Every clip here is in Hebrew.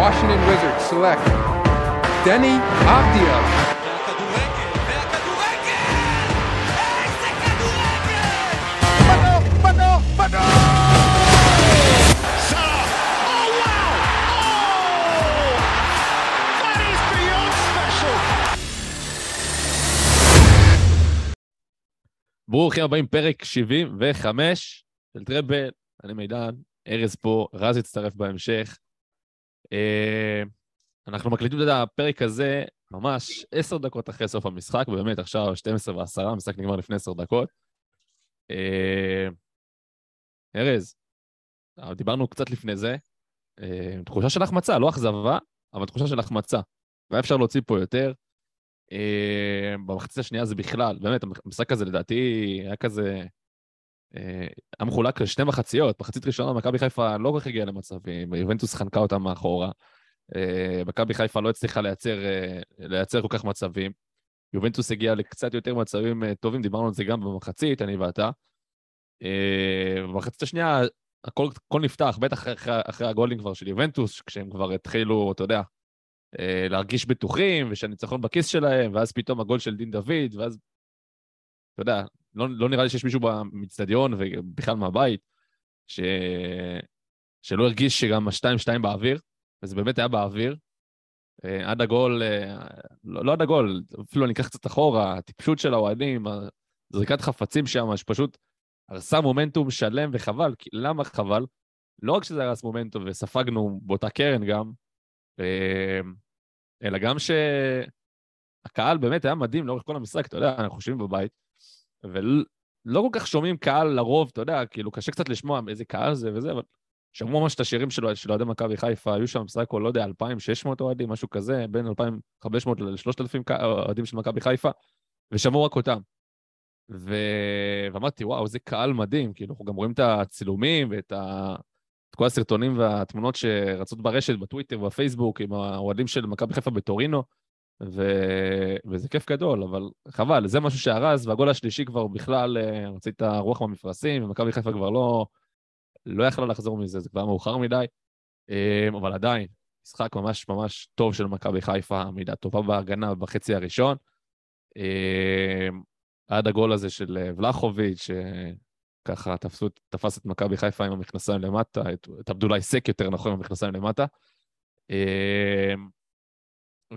Washington Wizards select! Oh! Oh! Beyond special! ברוכים הבאים, פרק 75 של טראבל, אני מידן, ארז פה, רז יצטרף בהמשך. אה, אנחנו מקליטים את הפרק הזה ממש עשר דקות אחרי סוף המשחק, באמת עכשיו 12 ועשרה, המשחק נגמר לפני עשר דקות. אה, ארז, אה, דיברנו קצת לפני זה, תחושה של החמצה, לא אכזבה, אבל תחושה של החמצה. והיה אפשר להוציא פה יותר. במחצית השנייה זה בכלל, באמת, המשחק הזה לדעתי היה כזה... אה, היה מחולק לשתי מחציות, מחצית ראשונה מכבי חיפה לא כל כך הגיעה למצבים, יובנטוס חנקה אותה מאחורה. אה, מכבי חיפה לא הצליחה לייצר, אה, לייצר כל כך מצבים. יובנטוס הגיעה לקצת יותר מצבים אה, טובים, דיברנו על זה גם במחצית, אני ואתה. אה, במחצית השנייה הכל, הכל נפתח, בטח אחרי, אחרי הגולים כבר של יובנטוס, כשהם כבר התחילו, אתה יודע, אה, להרגיש בטוחים, ושהניצחון בכיס שלהם, ואז פתאום הגול של דין דוד, ואז, אתה יודע, לא, לא נראה לי שיש מישהו במצטדיון ובכלל מהבית, ש... שלא הרגיש שגם ה-2-2 באוויר, וזה באמת היה באוויר. אה, עד הגול, אה, לא, לא עד הגול, אפילו אני אקח קצת אחורה, הטיפשות של האוהדים, זריקת חפצים שם, שפשוט הרסה מומנטום שלם וחבל. כי- למה חבל? לא רק שזה הרס מומנטום וספגנו באותה קרן גם, אה, אלא גם שהקהל באמת היה מדהים לאורך כל המשחק, אתה יודע, אנחנו חושבים בבית, ולא כל כך שומעים קהל לרוב, אתה יודע, כאילו קשה קצת לשמוע איזה קהל זה וזה, אבל שמעו ממש את השירים של אוהדי מכבי חיפה, היו שם בסך הכל, לא יודע, 2,600 אוהדים, משהו כזה, בין 2,500 ל-3,000 אוהדים של מכבי חיפה, ושמעו רק אותם. ו... ואמרתי, וואו, איזה קהל מדהים, כאילו, אנחנו גם רואים את הצילומים ואת ה... את כל הסרטונים והתמונות שרצות ברשת, בטוויטר, בפייסבוק, עם האוהדים של מכבי חיפה בטורינו, ו... וזה כיף גדול, אבל חבל, זה משהו שהרס, והגול השלישי כבר בכלל, אה, הוציא את הרוח מהמפרשים, ומכבי חיפה כבר לא, לא יכלה לחזור מזה, זה כבר מאוחר מדי, אה, אבל עדיין, משחק ממש ממש טוב של מכבי חיפה, מידה טובה בהגנה בחצי הראשון. אה, עד הגול הזה של ולחוביץ', שככה תפסו, תפס את מכבי חיפה עם המכנסיים למטה, את, את עבדולאי סק יותר נכון עם המכנסיים למטה.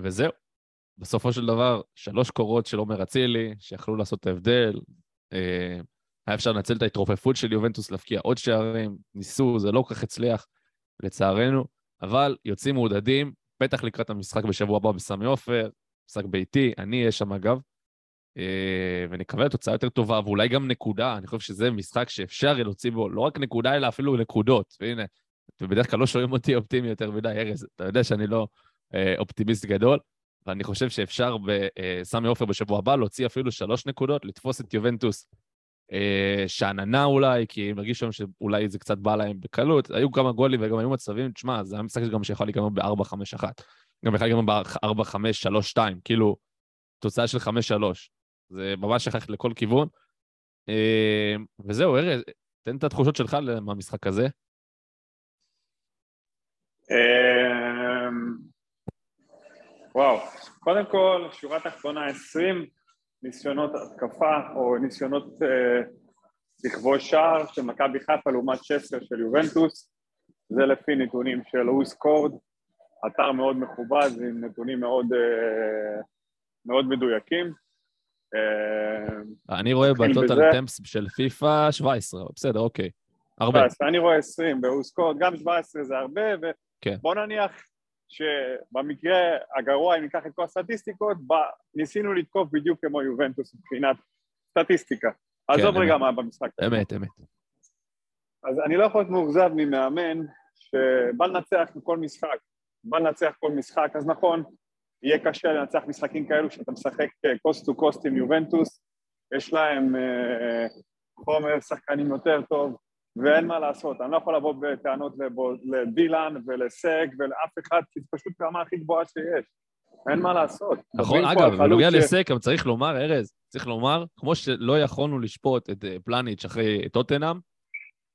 וזהו. בסופו של דבר, שלוש קורות של עומר אצילי, שיכלו לעשות את ההבדל. אה, היה אפשר לנצל את ההתרופפות של יובנטוס להבקיע עוד שערים, ניסו, זה לא כל כך הצליח, לצערנו, אבל יוצאים מעודדים, בטח לקראת המשחק בשבוע הבא בסמי עופר, משחק ביתי, אני אהיה שם אגב, אה, ונקווה לתוצאה יותר טובה, ואולי גם נקודה, אני חושב שזה משחק שאפשר להוציא בו לא רק נקודה, אלא אפילו נקודות. והנה, ובדרך כלל לא שומעים אותי אופטימי יותר מדי, ארז, אתה יודע שאני לא אה, אופטימיסט גדול, ואני חושב שאפשר בסמי עופר בשבוע הבא להוציא אפילו שלוש נקודות, לתפוס את יובנטוס אה, שאננה אולי, כי הם הרגישו שם שאולי זה קצת בא להם בקלות. היו כמה גולים וגם היו מצבים, תשמע, זה היה משחק שגם שיכול להיגמר ב-4-5-1. גם יכול להיגמר ב-4-5-3-2, כאילו, תוצאה של 5-3. זה ממש שכח לכל כיוון. אה, וזהו, ארז, תן את התחושות שלך מהמשחק הזה. וואו, קודם כל, שורה תחתונה 20 ניסיונות התקפה או ניסיונות אה, לכבוש שער של מכבי חיפה לעומת 16 של יובנטוס, זה לפי נתונים של אוסקורד, אתר מאוד מכובד עם נתונים מאוד, אה, מאוד מדויקים. אה, אני רואה בטוטל. טמפס של פיפא 17, בסדר, אוקיי. הרבה. 17, אני רואה 20 באוסקורד, גם 17 זה הרבה, כן. ובוא נניח שבמקרה הגרוע, אם ניקח את כל הסטטיסטיקות, ב- ניסינו לתקוף בדיוק כמו יובנטוס מבחינת סטטיסטיקה. עזוב רגע. מה במשחק. אמת, אמת. אז אני לא יכול להיות מאוכזב ממאמן שבא לנצח בכל משחק, בא לנצח כל משחק, אז נכון, יהיה קשה לנצח משחקים כאלו שאתה משחק קוסט טו קוסט עם יובנטוס, יש להם אה, חומר שחקנים יותר טוב, ואין מה לעשות, אני לא יכול לבוא בטענות לדילן ולסג ולאף אחד, כי זה פשוט רמה הכי גבוהה שיש, אין מה לעשות. נכון, אגב, בנוגע ש- לסק, גם צריך לומר, ארז, צריך לומר, כמו שלא יכולנו לשפוט את אה, פלניץ' אחרי טוטנאם,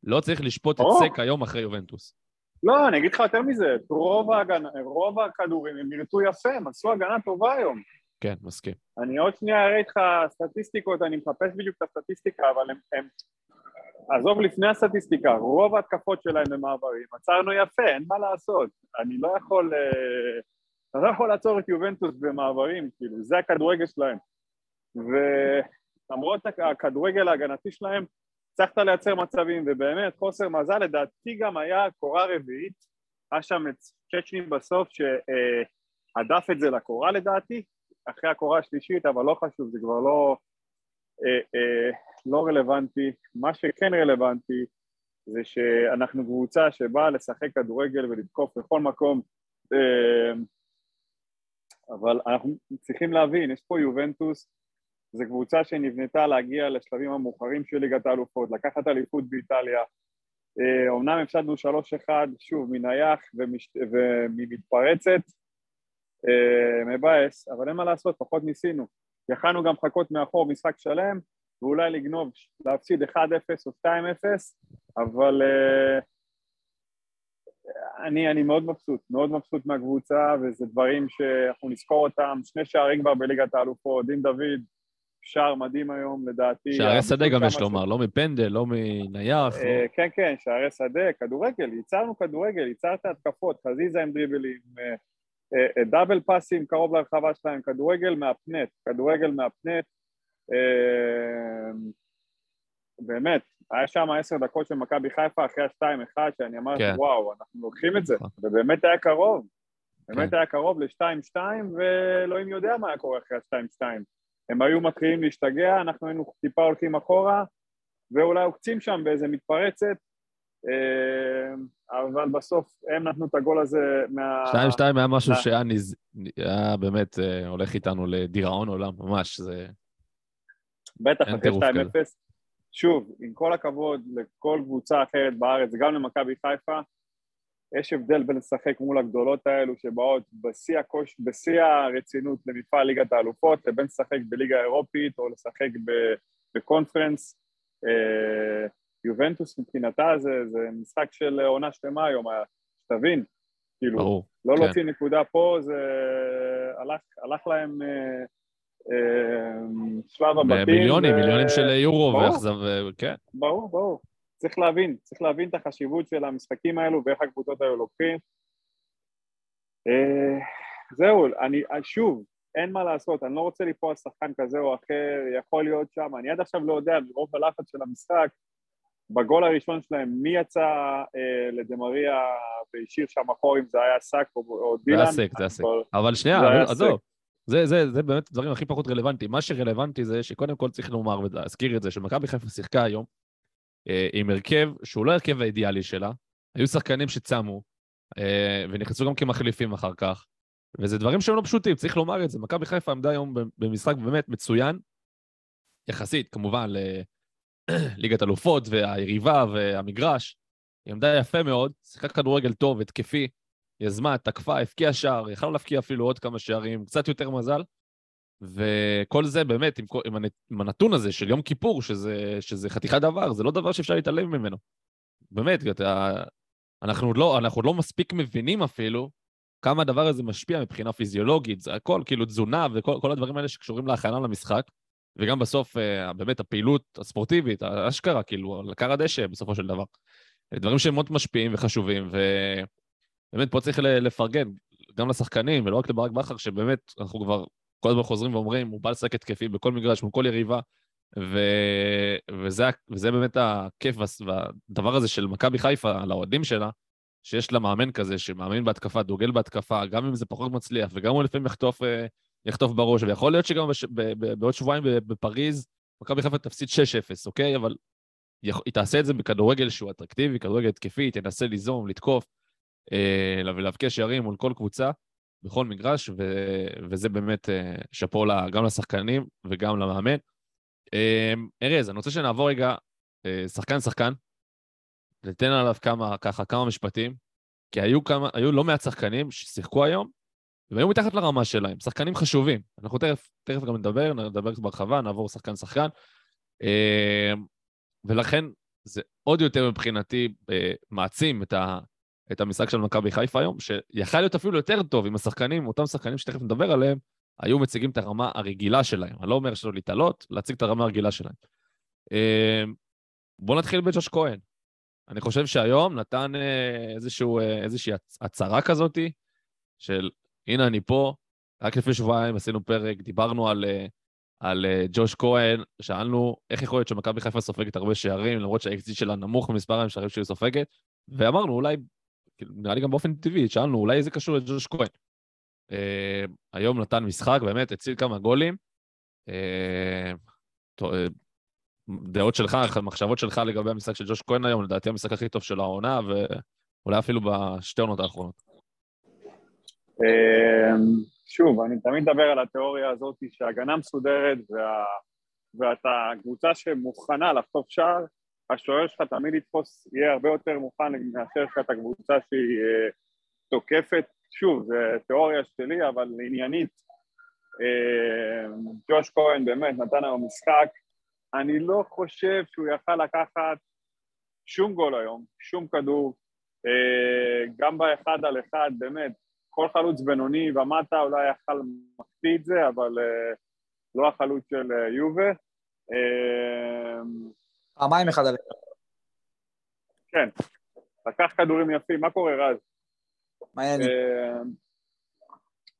לא צריך לשפוט את או. סק היום אחרי יובנטוס. לא, אני אגיד לך יותר מזה, את רוב, ההגנה, רוב הכדורים הם נרטו יפה, הם עשו הגנה טובה היום. כן, מסכים. אני עוד שנייה אראה איתך סטטיסטיקות, אני מחפש בדיוק את הסטטיסטיקה, אבל הם... הם... עזוב לפני הסטטיסטיקה, רוב ההתקפות שלהם במעברים, עצרנו יפה, אין מה לעשות. אני לא יכול... אה, אתה לא יכול לעצור את יובנטוס במעברים, כאילו, זה הכדורגל שלהם. ולמרות הכדורגל ההגנתי שלהם, הצלחת לייצר מצבים, ובאמת, חוסר מזל, לדעתי גם היה קורה רביעית, היה שם את צ'צ'ני בסוף שהדף את זה לקורה לדעתי, אחרי הקורה השלישית, אבל לא חשוב, זה כבר לא, אה, אה, לא רלוונטי. מה שכן רלוונטי זה שאנחנו קבוצה שבאה לשחק כדורגל ולתקוף בכל מקום, אה, אבל אנחנו צריכים להבין, יש פה יובנטוס, זו קבוצה שנבנתה להגיע לשלבים המאוחרים של ליגת האלופות, לקחת אליפות באיטליה. אומנם הפסדנו 3-1, שוב, מנייח ומש... וממתפרצת, מבאס, אבל אין מה לעשות, פחות ניסינו. יכלנו גם לחכות מאחור משחק שלם, ואולי לגנוב, להפסיד 1-0 או 2-0, אבל uh, אני, אני מאוד מבסוט, מאוד מבסוט מהקבוצה, וזה דברים שאנחנו נזכור אותם, שני שערים כבר בליגת האלופות, דין דוד, שער מדהים היום, לדעתי. שערי שדה גם יש לומר, לא מפנדל, לא מנייח. Uh. כן, כן, שערי שדה, כדורגל, ייצרנו כדורגל, ייצרת התקפות, חזיזה עם דריבלים, uh, דאבל פאסים קרוב לרחבה שלהם, כדורגל מהפנט, כדורגל מהפנט, באמת, היה שם עשר דקות של מכבי חיפה אחרי השתיים אחד, שאני אמרתי, כן. וואו, אנחנו לוקחים את זה, נכון. ובאמת היה קרוב, באמת כן. היה קרוב לשתיים שתיים, ואלוהים יודע מה היה קורה אחרי השתיים שתיים. הם היו מתחילים להשתגע, אנחנו היינו טיפה הולכים אחורה, ואולי עוקצים שם באיזה מתפרצת, אבל בסוף הם נתנו את הגול הזה מה... 2-2 היה משהו שהיה נז... היה באמת אה, הולך איתנו לדיראון עולם, ממש, זה... בטח, אחרי 2-0. שוב, עם כל הכבוד לכל קבוצה אחרת בארץ, גם למכבי חיפה, יש הבדל בין לשחק מול הגדולות האלו שבאות בשיא, הקוש, בשיא הרצינות למפעל ליגת האלופות, לבין לשחק בליגה האירופית או לשחק בקונפרנס. אה, יובנטוס מבחינתה זה, זה משחק של עונה שלמה היום, שתבין, כאילו, ברור, לא כן. להוציא נקודה פה, זה הלך, הלך להם אה, אה, שלב הבתים. מיליונים, ו... מיליונים של יורו, ואכזב, כן. ברור, ברור. צריך להבין, צריך להבין את החשיבות של המשחקים האלו ואיך הקבוצות האלו לוקחים. אה, זהו, אני, שוב, אין מה לעשות, אני לא רוצה ליפול על שחקן כזה או אחר, יכול להיות שם, אני עד עכשיו לא יודע, מרוב הלחץ של המשחק, בגול הראשון שלהם, מי יצא אה, לדמריה והשאיר שם אחור, אם זה היה סאק או, או דילן? זה הסק, זה הסק. אבל שנייה, עזוב. זה, זה, זה באמת הדברים הכי פחות רלוונטיים. מה שרלוונטי זה שקודם כל צריך לומר ולהזכיר את זה, שמכבי חיפה שיחקה היום אה, עם הרכב שהוא לא הרכב האידיאלי שלה, היו שחקנים שצמו, אה, ונכנסו גם כמחליפים אחר כך, וזה דברים שהם לא פשוטים, צריך לומר את זה. מכבי חיפה עמדה היום במשחק באמת מצוין, יחסית, כמובן, ליגת אלופות והיריבה והמגרש. היא עמדה יפה מאוד, שיחקה כדורגל טוב, התקפי, יזמה, תקפה, הבקיעה שער, יכלנו להבקיע אפילו עוד כמה שערים, קצת יותר מזל. וכל זה באמת, עם, עם, עם הנתון הזה של יום כיפור, שזה, שזה חתיכת דבר, זה לא דבר שאפשר להתעלם ממנו. באמת, אתה, אנחנו, לא, אנחנו לא מספיק מבינים אפילו כמה הדבר הזה משפיע מבחינה פיזיולוגית, זה הכל, כאילו תזונה וכל הדברים האלה שקשורים להכנה למשחק. וגם בסוף, אה, באמת, הפעילות הספורטיבית, האשכרה, כאילו, על קר הדשא בסופו של דבר. דברים שהם מאוד משפיעים וחשובים, ובאמת פה צריך לפרגן, גם לשחקנים, ולא רק לברק בכר, שבאמת, אנחנו כבר כל הזמן חוזרים ואומרים, הוא בא לשחק התקפי בכל מגרש, מול כל יריבה, ו... וזה, וזה באמת הכיף והדבר הזה של מכבי חיפה, על האוהדים שלה, שיש לה מאמן כזה, שמאמין בהתקפה, דוגל בהתקפה, גם אם זה פחות מצליח, וגם הוא לפעמים יחטוף אה, יחטוף בראש, ויכול להיות שגם בש... ב... ב... בעוד שבועיים בפריז, מכבי חיפה תפסיד 6-0, אוקיי? אבל היא תעשה את זה בכדורגל שהוא אטרקטיבי, כדורגל התקפי, תנסה ליזום, לתקוף, אה, ולהבקיע שערים מול כל קבוצה, בכל מגרש, ו... וזה באמת אה, שאפו לה, גם לשחקנים וגם למאמן. אה, ארז, אני רוצה שנעבור רגע שחקן-שחקן, ניתן עליו כמה, ככה, כמה משפטים, כי היו, כמה, היו לא מעט שחקנים ששיחקו היום, והם היו מתחת לרמה שלהם, שחקנים חשובים. אנחנו תכף, תכף גם נדבר, נדבר בהרחבה, נעבור שחקן-שחקן. אמ, ולכן זה עוד יותר מבחינתי אה, מעצים את, ה, את המשחק של מכבי חיפה היום, שיכול להיות אפילו יותר טוב אם השחקנים, אותם שחקנים שתכף נדבר עליהם, היו מציגים את הרמה הרגילה שלהם. אני לא אומר שלא להתעלות, להציג את הרמה הרגילה שלהם. אה, בואו נתחיל בג'וש כהן. אני חושב שהיום נתן אה, איזשהו, אה, איזושהי הצהרה כזאתי, של הנה אני פה, רק לפני שבועיים עשינו פרק, דיברנו על, על ג'וש כהן, שאלנו איך יכול להיות שמכבי חיפה סופגת הרבה שערים, למרות שהאקזיט שלה נמוך ממספר השערים שהיא סופגת, ואמרנו אולי, כאילו, נראה לי גם באופן טבעי, שאלנו אולי זה קשור לג'וש כהן. אה, היום נתן משחק, באמת הציל כמה גולים. אה, אה, דעות שלך, מחשבות שלך לגבי המשחק של ג'וש כהן היום, לדעתי המשחק הכי טוב של העונה, ואולי אפילו בשתי עונות האחרונות. שוב, אני תמיד מדבר על התיאוריה הזאת שהגנה מסודרת וה... ואתה קבוצה שמוכנה לחטוף שער, השוער שלך תמיד יתפוס, יהיה הרבה יותר מוכן מאשר שאתה קבוצה שהיא תוקפת. שוב, זו תיאוריה שלי, אבל עניינית, אה, ג'וש כהן באמת נתן היום משחק. אני לא חושב שהוא יכל לקחת שום גול היום, שום כדור, אה, גם באחד על אחד, באמת, כל חלוץ בינוני ומטה אולי יכל מקפיא את זה, אבל אה, לא החלוץ של יובה. פעמיים אחד על אחד. כן, לקח כדורים יפים, מה קורה רז? מה? אה,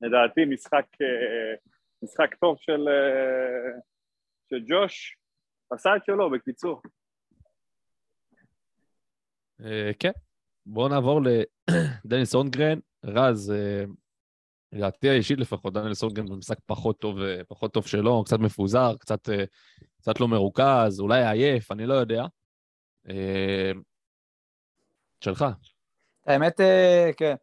לדעתי משחק, אה, משחק טוב של, אה, של ג'וש, עשה את שלו, בקיצור. כן, בואו נעבור לדניס אונגרן. רז, לדעתי האישית לפחות, דניאל אונגרן במשחק פחות טוב, פחות טוב שלו, קצת מפוזר, קצת, קצת לא מרוכז, אולי עייף, אני לא יודע. שלך. האמת, כן.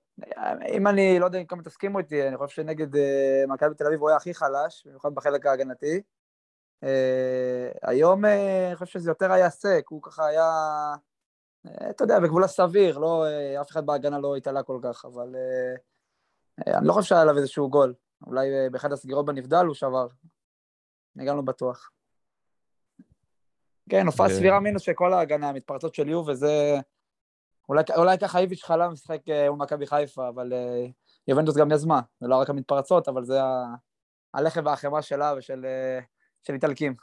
אם אני, לא יודע כמה תסכימו איתי, אני חושב שנגד אה, מכבי תל אביב הוא היה הכי חלש, במיוחד בחלק ההגנתי. אה, היום אה, אני חושב שזה יותר היה סק, הוא ככה היה, אתה יודע, בגבול הסביר, לא, אף אחד בהגנה לא התעלה כל כך, אבל אני לא חושב שהיה עליו איזשהו גול. אולי באחד הסגירות בנבדל הוא שבר. אני גם לא בטוח. כן, הופעה סבירה מינוס שכל ההגנה, המתפרצות של יו, וזה... אולי, אולי ככה איביץ' חלם משחק אה, מול מכבי חיפה, אבל יובנטוס גם יזמה, זה לא רק המתפרצות, אבל זה ה... הלחם והחמאה שלה ושל של איטלקים.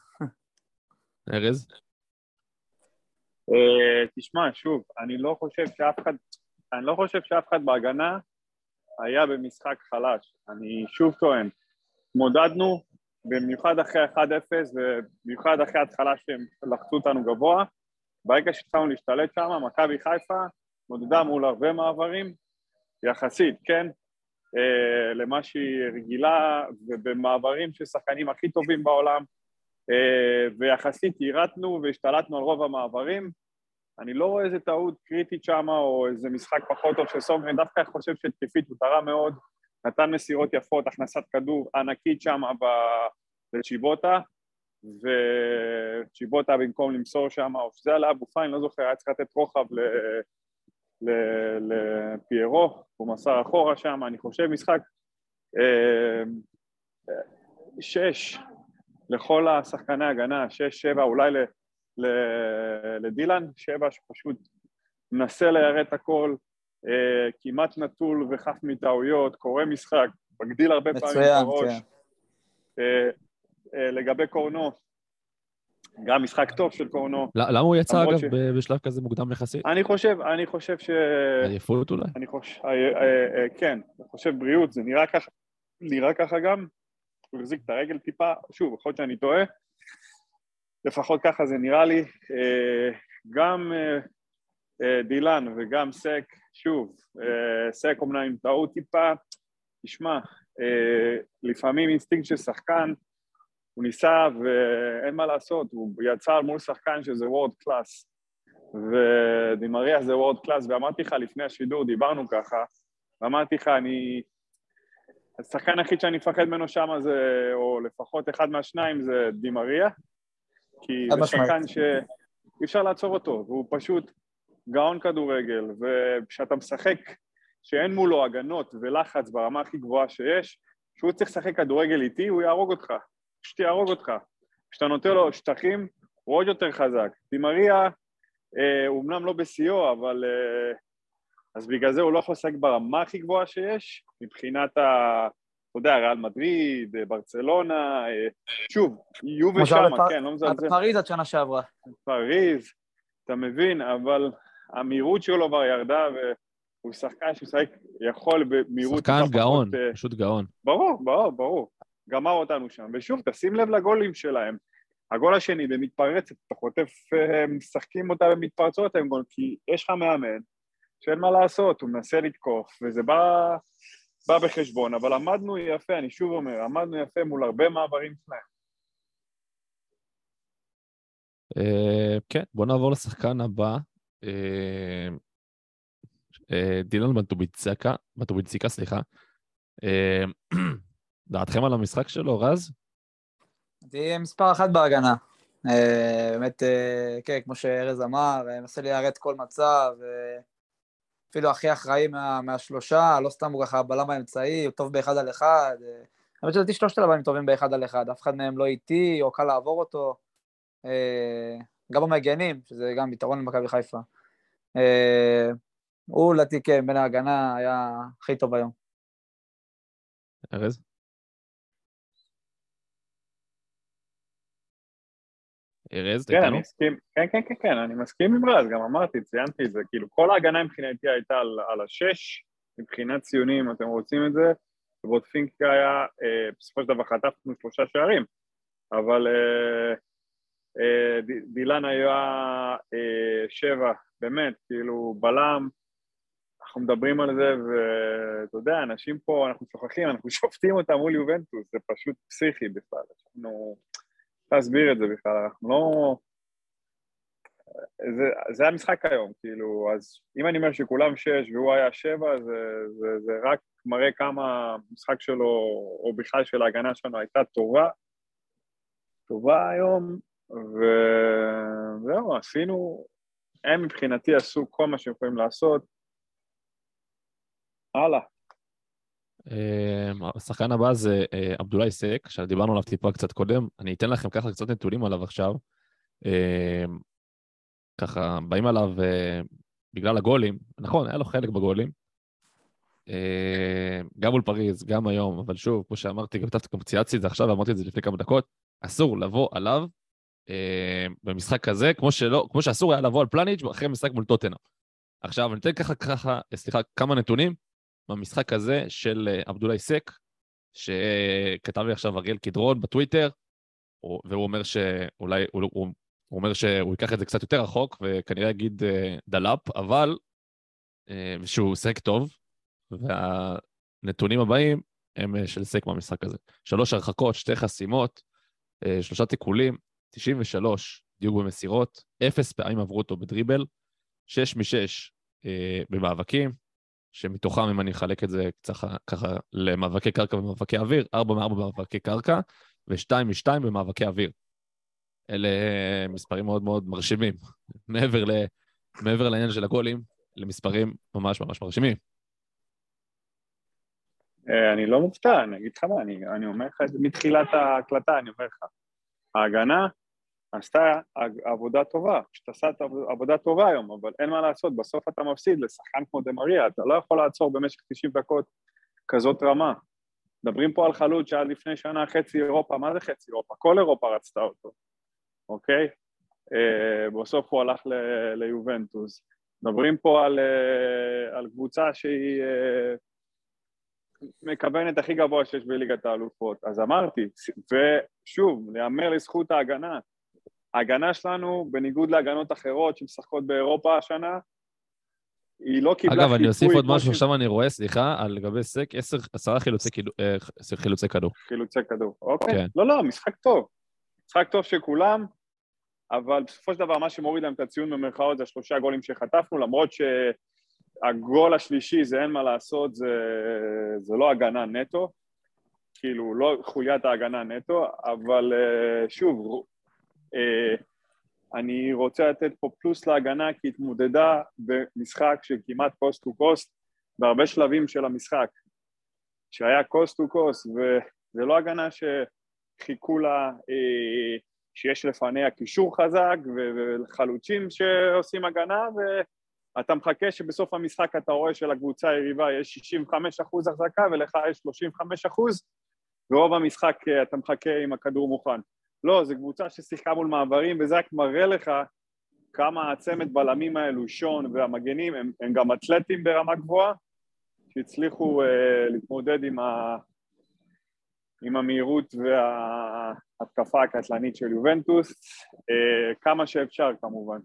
ארז? Uh, תשמע, שוב, אני לא חושב שאף אחד, אני לא חושב שאף אחד בהגנה היה במשחק חלש. אני שוב טוען, התמודדנו, במיוחד אחרי 1-0 ובמיוחד אחרי ההתחלה שהם לחצו אותנו גבוה, ברגע שהתחלנו להשתלט שם, מכבי חיפה מודדה מול הרבה מעברים, יחסית, כן, אה, למה שהיא רגילה, ובמעברים של שחקנים הכי טובים בעולם, אה, ויחסית יירטנו והשתלטנו על רוב המעברים. אני לא רואה איזה טעות קריטית שם, או איזה משחק פחות טוב של סונגרן, דווקא חושב שהתקפית הוא תרם מאוד, נתן מסירות יפות, הכנסת כדור ענקית שם בצ'יבוטה, וצ'יבוטה במקום למסור שם, או שזה עלה אבו פיין, לא זוכר, היה צריך לתת רוחב לפיירו, הוא מסר אחורה שם, אני חושב משחק אה, שש לכל השחקני הגנה, שש, שבע, אולי לדילן, שבע שפשוט מנסה ליירט הכל, אה, כמעט נטול וחף מטעויות, קורא משחק, מגדיל הרבה פעמים את הראש. כן. אה, אה, לגבי קורנו, גם משחק טוב של קורנו. למה הוא יצא אגב ש... בשלב כזה מוקדם יחסית? אני חושב, אני חושב ש... עייפות אולי? אני חושב, אה, אה, כן, אני חושב בריאות, זה נראה ככה, נראה ככה גם, הוא החזיק את הרגל טיפה, שוב, יכול להיות שאני טועה, לפחות ככה זה נראה לי, גם דילן וגם סק, שוב, סק אומנם עם טעות טיפה, תשמע, לפעמים אינסטינקט של שחקן, הוא ניסה ואין מה לעשות, הוא יצא מול שחקן שזה world class ודי מריה זה world class ואמרתי לך לפני השידור, דיברנו ככה ואמרתי לך, אני... השחקן היחיד שאני מפחד ממנו שם זה, או לפחות אחד מהשניים זה דימריה כי זה שחקן שאי אפשר לעצור אותו, והוא פשוט גאון כדורגל וכשאתה משחק שאין מולו הגנות ולחץ ברמה הכי גבוהה שיש, כשהוא צריך לשחק כדורגל איטי הוא יהרוג אותך. פשוט יהרוג אותך. כשאתה נותן לו שטחים, הוא עוד יותר חזק. דימריה, אה, הוא אמנם לא בשיאו, אבל אה, אז בגלל זה הוא לא יכול לשחק ברמה הכי גבוהה שיש, מבחינת ה... אתה יודע, ריאל מדריד, אה, ברצלונה, אה, שוב, יהיו ושמה, בפר- כן, לא עד מזלזל, פריז עד שנה שעברה. פריז, אתה מבין, אבל המהירות שלו כבר ירדה, והוא שחקן שמשחק, יכול במהירות... שחקן טיפה פחות, גאון, אה, פשוט גאון. ברור, ברור, ברור. גמר אותנו שם. ושוב, תשים לב לגולים שלהם. הגול השני במתפרצת, אתה חוטף, משחקים אותה במתפרצות הם גול, כי יש לך מאמן שאין מה לעשות, הוא מנסה לתקוף, וזה בא, בא בחשבון, אבל עמדנו יפה, אני שוב אומר, עמדנו יפה מול הרבה מעברים שלהם. אה, כן, בוא נעבור לשחקן הבא. אה, אה, דילן בטוביצקה, בטוביציקה, סליחה. דעתכם על המשחק שלו, רז? תהיה מספר אחת בהגנה. באמת, כן, כמו שארז אמר, מנסה ליירט כל מצב, אפילו הכי אחראי מה, מהשלושה, לא סתם הוא ככה הבלם האמצעי, הוא טוב באחד על אחד. אה, האמת שלדעתי שלושת הלבנים טובים באחד על אחד, אף אחד מהם לא איטי או קל לעבור אותו. אה, גם המגנים, שזה גם יתרון למכבי חיפה. אה, הוא לדעתי, כן, בין ההגנה היה הכי טוב היום. ארז? ארז, אתה כן, איתנו? אני מסכים, כן, כן, כן, כן, אני מסכים עם רז, גם אמרתי, ציינתי את זה, כאילו כל ההגנה מבחינתי הייתה על, על השש, מבחינת ציונים, אתם רוצים את זה, ווטפינקה היה, אה, בסופו של דבר חטפנו שלושה שערים, אבל אה, אה, דילן היה אה, שבע, באמת, כאילו בלם, אנחנו מדברים על זה, ואתה יודע, אנשים פה, אנחנו שוכחים, אנחנו שופטים אותם מול יובנטוס, זה פשוט פסיכי בכלל, אנחנו... להסביר את זה בכלל, אנחנו לא... זה, זה המשחק היום, כאילו, אז אם אני אומר שכולם שש והוא היה שבע, זה, זה, זה רק מראה כמה המשחק שלו, או בכלל של ההגנה שלנו, הייתה טובה, טובה היום, וזהו, עשינו, הם מבחינתי עשו כל מה שהם יכולים לעשות, הלאה. אה, השחקן הבא זה אה, עבדולאי סק, שדיברנו עליו טיפה קצת קודם. אני אתן לכם ככה קצת נתונים עליו עכשיו. אה, ככה, באים עליו אה, בגלל הגולים. נכון, היה לו חלק בגולים. אה, גם מול פריז, גם היום, אבל שוב, כמו שאמרתי, גם צייצתי את זה עכשיו, ואמרתי את זה לפני כמה דקות, אסור לבוא עליו אה, במשחק כזה, כמו, שלא, כמו שאסור היה לבוא על פלניץ' אחרי משחק מול טוטנה. עכשיו, אני אתן ככה, ככה, סליחה, כמה נתונים. במשחק הזה של אה, עבדולאי סק, שכתב לי עכשיו אריאל קדרון בטוויטר, הוא- והוא אומר שאולי, הוא, הוא, הוא אומר שהוא ייקח את זה קצת יותר רחוק, וכנראה יגיד אה, דלאפ, אבל, אה, שהוא סק טוב, והנתונים הבאים הם של סק במשחק הזה. שלוש הרחקות, שתי חסימות, שלושה תיקולים, 93 דיוק במסירות, אפס פעמים עברו אותו בדריבל, שש משש אה, במאבקים, שמתוכם, אם אני אחלק את זה ככה, ככה למאבקי קרקע ומאבקי אוויר, 4 מ-4 במאבקי קרקע ו-2 מ-2 במאבקי אוויר. אלה מספרים מאוד מאוד מרשימים. מעבר, ל, מעבר לעניין של הגולים, למספרים ממש ממש מרשימים. אה, אני לא מופתע, אני אגיד לך מה, אני, אני אומר לך מתחילת ההקלטה, אני אומר לך. ההגנה עשתה עבודה טובה, את העבוד- עבודה טובה היום, אבל אין מה לעשות, בסוף אתה מפסיד לשחקן כמו דה מריה, אתה לא יכול לעצור במשך 90 דקות כזאת רמה. מדברים פה על חלוץ שעד לפני שנה חצי אירופה, מה זה חצי אירופה? כל אירופה רצתה אותו, אוקיי? אה, בסוף הוא הלך ליובנטוס. מדברים פה על, אה, על קבוצה שהיא אה, מכוונת הכי גבוה שיש בליגת האלופות. אז אמרתי, ושוב, להיאמר לזכות ההגנה. ההגנה שלנו, בניגוד להגנות אחרות שמשחקות באירופה השנה, היא לא קיבלה אגב, אני אוסיף עוד משהו, עכשיו אני רואה, סליחה, על לגבי סק, 10, 10 חילוצי, כידו- אה, חילוצי כדור. חילוצי כדור. אוקיי. כן. לא, לא, משחק טוב. משחק טוב של כולם, אבל בסופו של דבר מה שמוריד להם את הציון במרכאות זה השלושה גולים שחטפנו, למרות שהגול השלישי זה אין מה לעשות, זה, זה לא הגנה נטו, כאילו לא חוליית ההגנה נטו, אבל אה, שוב, אני רוצה לתת פה פלוס להגנה כי התמודדה במשחק של כמעט קוסט טו קוסט בהרבה שלבים של המשחק, שהיה קוסט טו קוסט, וזה לא הגנה שחיכו לה אה, שיש לפניה קישור חזק וחלוצים שעושים הגנה, אתה מחכה שבסוף המשחק אתה רואה שלקבוצה היריבה יש 65 אחוז החזקה ולך יש 35 אחוז, ורוב המשחק אה, אתה מחכה עם הכדור מוכן. לא, זו קבוצה ששיחקה מול מעברים, וזה רק מראה לך כמה הצמד בלמים האלו, שון והמגנים, הם, הם גם אתלטים ברמה גבוהה, שהצליחו uh, להתמודד עם, ה, עם המהירות וההתקפה הקטלנית של יובנטוס, uh, כמה שאפשר כמובן.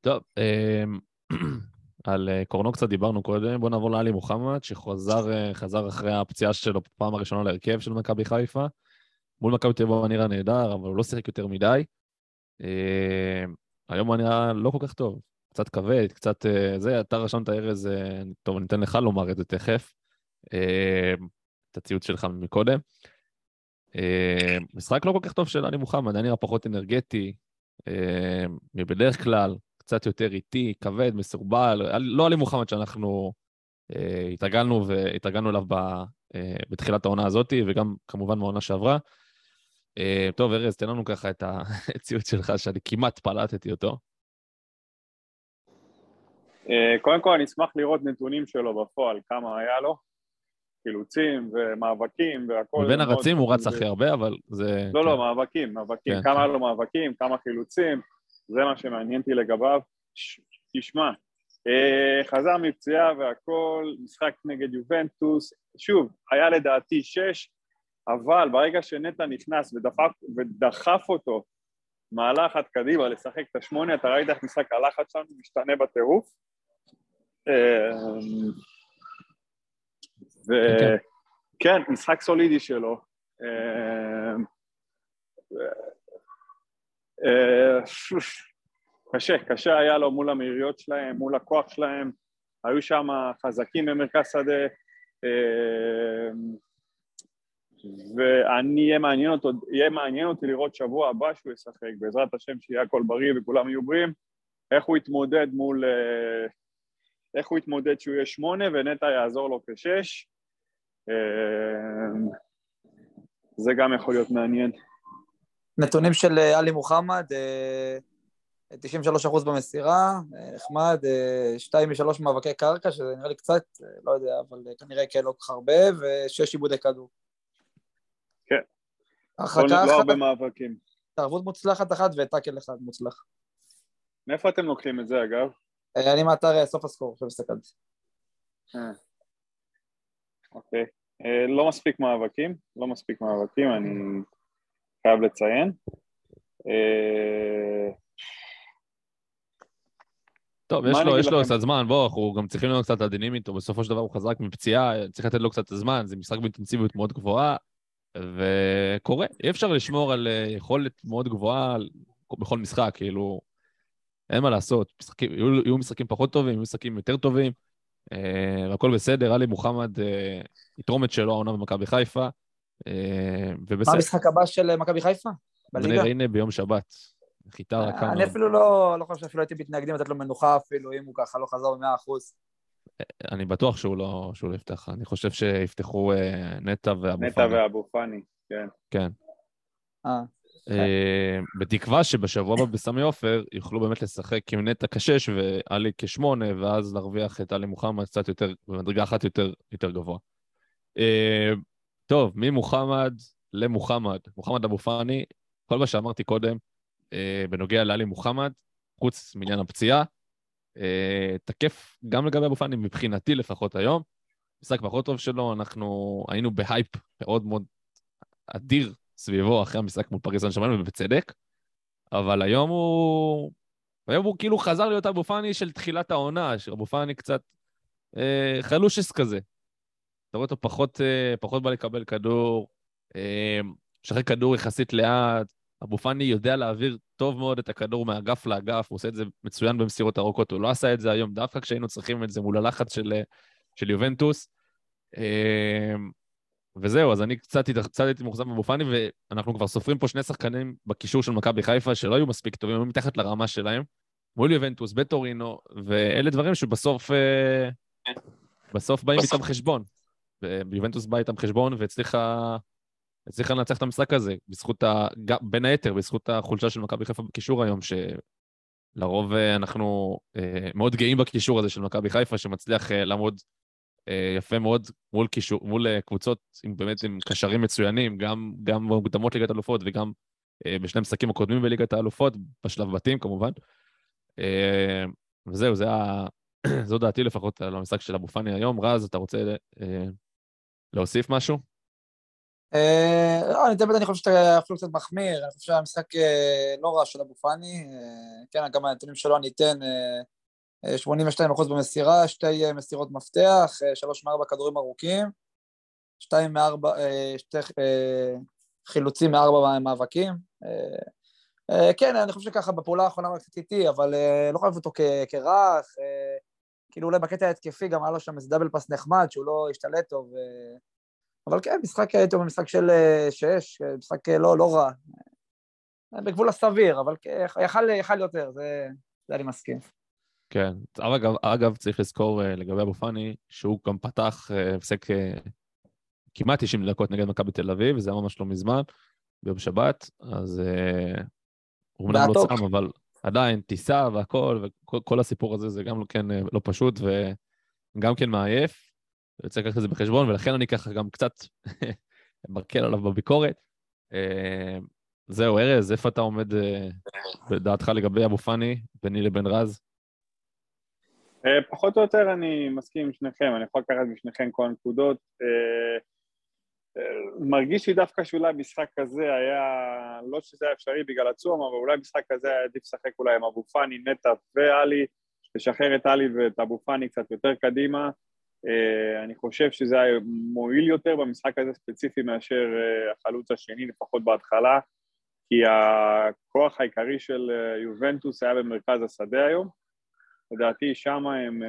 טוב, אמ, על אה, קורנו קצת דיברנו קודם, בואו נעבור לאלי מוחמד, שחזר אה, אחרי הפציעה שלו בפעם הראשונה להרכב של מכבי חיפה. מול מכבי תל אביב נראה נהדר, אבל הוא לא שיחק יותר מדי. אמ, היום הוא נראה לא כל כך טוב, קצת כבד, קצת אה, זה, אתה רשמת ארז, טוב, אני אתן לך לומר את זה תכף, את הציוץ שלך מקודם. משחק לא כל כך טוב של עלי מוחמד, היה נראה פחות אנרגטי מבדרך כלל, קצת יותר איטי, כבד, מסורבל, לא עלי מוחמד שאנחנו אה, התרגלנו והתרגלנו אליו ב, אה, בתחילת העונה הזאת, וגם כמובן מהעונה שעברה. אה, טוב, ארז, תן לנו ככה את הציוץ שלך, שאני כמעט פלטתי אותו. אה, קודם כל, אני אשמח לראות נתונים שלו בפועל, כמה היה לו, חילוצים ומאבקים והכל. מבין הרצים הוא רץ הכי הרבה, אבל זה... לא, לא, כן. מאבקים, מאבקים. כן, כמה כן. היה לו מאבקים, כמה חילוצים. זה מה שמעניין אותי לגביו. תשמע, אה, חזר מפציעה והכל, משחק נגד יובנטוס, שוב, היה לדעתי שש, אבל ברגע שנטע נכנס ודחף, ודחף אותו מהלחץ קדימה לשחק את השמונה, אתה ראית איך משחק הלחץ שלנו משתנה בטירוף. אה, וכן, משחק סולידי שלו. אה, אה, קשה, קשה היה לו מול המהירויות שלהם, מול הכוח שלהם, היו שם חזקים במרכז שדה, ואני, יהיה מעניין, אותו, יהיה מעניין אותי לראות שבוע הבא שהוא ישחק, בעזרת השם שיהיה הכל בריא וכולם יהיו בריאים, איך הוא יתמודד מול... איך הוא יתמודד שהוא יהיה שמונה ונטע יעזור לו כשש. זה גם יכול להיות מעניין. נתונים של אה, עלי מוחמד, 93% אה, במסירה, אה, נחמד, 2 מ-3 מאבקי קרקע, שזה נראה לי קצת, לא יודע, אבל כנראה כן לא כל כך הרבה, ו-6 עיבודי כדור. כן. הרחקה לא אחת, לא הרבה מאבקים. התערבות מוצלחת אחת וטאקל אחד מוצלח. מאיפה אתם לוקחים את זה, אגב? אני מאתר סוף הסקור, עכשיו הסתכלתי. אוקיי. לא מספיק מאבקים, לא מספיק מאבקים, אני חייב לציין. אה, טוב, יש לו, יש לו קצת זמן, בוא, אנחנו גם צריכים להיות קצת עדינים איתו, בסופו של דבר הוא חזק מפציעה, צריך לתת לו קצת זמן, זה משחק באינטנסיביות מאוד גבוהה, וקורה, אי אפשר לשמור על אה, יכולת מאוד גבוהה בכל משחק, כאילו, אין מה לעשות, משחקים, יהיו, יהיו משחקים פחות טובים, יהיו משחקים יותר טובים, אה, והכל בסדר, עלי מוחמד יתרום את שלו העונה במכבי חיפה, אה, ובסדר. מה המשחק הבא של מכבי חיפה? בליגה? הנה ביום שבת. חיטה רכה. אני אפילו לא, לא חושב שאפילו הייתי מתנגדים לתת לו מנוחה אפילו, אם הוא ככה לא חזר במאה אחוז. אני בטוח שהוא לא, שהוא לא יפתח. אני חושב שיפתחו אה, נטע ואבו פאני. נטע ואבו פאני, כן. כן. אה. אה בתקווה שבשבוע הבא בסמי עופר יוכלו באמת לשחק עם נטע כשש ועלי כשמונה, ואז להרוויח את עלי מוחמד קצת יותר, במדרגה אחת יותר, יותר גבוה. טוב, ממוחמד למוחמד. מוחמד אבו פאני, כל מה שאמרתי קודם אה, בנוגע לעלי מוחמד, חוץ מעניין הפציעה, אה, תקף גם לגבי אבו פאני, מבחינתי לפחות היום. משחק פחות טוב שלו, אנחנו היינו בהייפ מאוד מאוד אדיר סביבו אחרי המשחק מול פריז סן ובצדק, אבל היום הוא... היום הוא כאילו חזר להיות אבו פאני של תחילת העונה, שאבו פאני קצת אה, חלושס כזה. אתה רואה אותו פחות, אה, פחות בא לקבל כדור, אה, משחרר כדור יחסית לאט, אבו פאני יודע להעביר טוב מאוד את הכדור מאגף לאגף, הוא עושה את זה מצוין במסירות ארוכות, הוא לא עשה את זה היום, דווקא כשהיינו צריכים את זה מול הלחץ של, של יובנטוס. אה, וזהו, אז אני קצת, קצת הייתי מאוכזב מאבו פאני, ואנחנו כבר סופרים פה שני שחקנים בקישור של מכבי חיפה שלא היו מספיק טובים, היו מתחת לרמה שלהם, מול יובנטוס, בטורינו, ואלה דברים שבסוף בסוף באים איתם חשבון. ויובנטוס באה איתם חשבון והצליחה הצליחה לנצח את המשחק הזה, בזכות ה... בין היתר, בזכות החולשה של מכבי חיפה בקישור היום, לרוב אה, אנחנו אה, מאוד גאים בקישור הזה של מכבי חיפה, שמצליח אה, לעמוד יפה מאוד מול, קישור, מול קבוצות עם באמת עם קשרים מצוינים, גם, גם במוקדמות ליגת האלופות וגם בשני המשחקים הקודמים בליגת האלופות, בשלב בתים כמובן. וזהו, זה ה... זו דעתי לפחות על המשחק של אבו פאני היום. רז, אתה רוצה להוסיף משהו? אה, לא, אני תמיד אני חושב שאתה אפילו קצת מחמיר, אני חושב שהמשחק אה, לא רע של אבו פאני, אה, כן, גם הנתונים שלו אני אתן אה, אה, 82% במסירה, שתי מסירות מפתח, שלוש מארבע כדורים ארוכים, שתיים מארבע, שתי חילוצים מארבע מאבקים. כן, אני חושב שככה בפעולה האחרונה הוא קצת איטי, אבל לא חייב אותו כרך, כאילו אולי בקטע ההתקפי גם היה לו שם איזה דאבל פס נחמד, שהוא לא השתלט טוב. אבל כן, משחק, הייתי אומר, משחק של אה, שש, אה, משחק אה, לא, לא רע. בגבול הסביר, אבל יכל, יכל יותר, זה, זה אני מסכים. כן. אגב, אגב, צריך לזכור לגבי אבו פאני, שהוא גם פתח, הפסק כמעט 90 דקות נגד מכבי תל אביב, וזה היה ממש לא מזמן, ביום שבת, אז הוא אומנם לא. צם, אבל עדיין טיסה והכל, וכל כל הסיפור הזה זה גם כן לא פשוט, וגם כן מעייף, וצריך לקחת את זה בחשבון, ולכן אני ככה גם קצת מקל עליו בביקורת. אה, זהו, ארז, איפה אתה עומד אה, בדעתך לגבי אבו פאני, ביני לבין רז? אה, פחות או יותר אני מסכים עם שניכם, אני יכול לקחת משניכם כל הנקודות. מרגיש לי דווקא שאולי משחק כזה היה, לא שזה היה אפשרי בגלל הצום, אבל אולי משחק כזה היה עדיף לשחק אולי עם אבו פאני, נטע ועלי, לשחרר את עלי ואת אבו פאני קצת יותר קדימה. אה, אני חושב שזה היה מועיל יותר במשחק הזה ספציפי מאשר אה, החלוץ השני, לפחות בהתחלה, כי הכוח העיקרי של אה, יובנטוס היה במרכז השדה היום. לדעתי שם הם...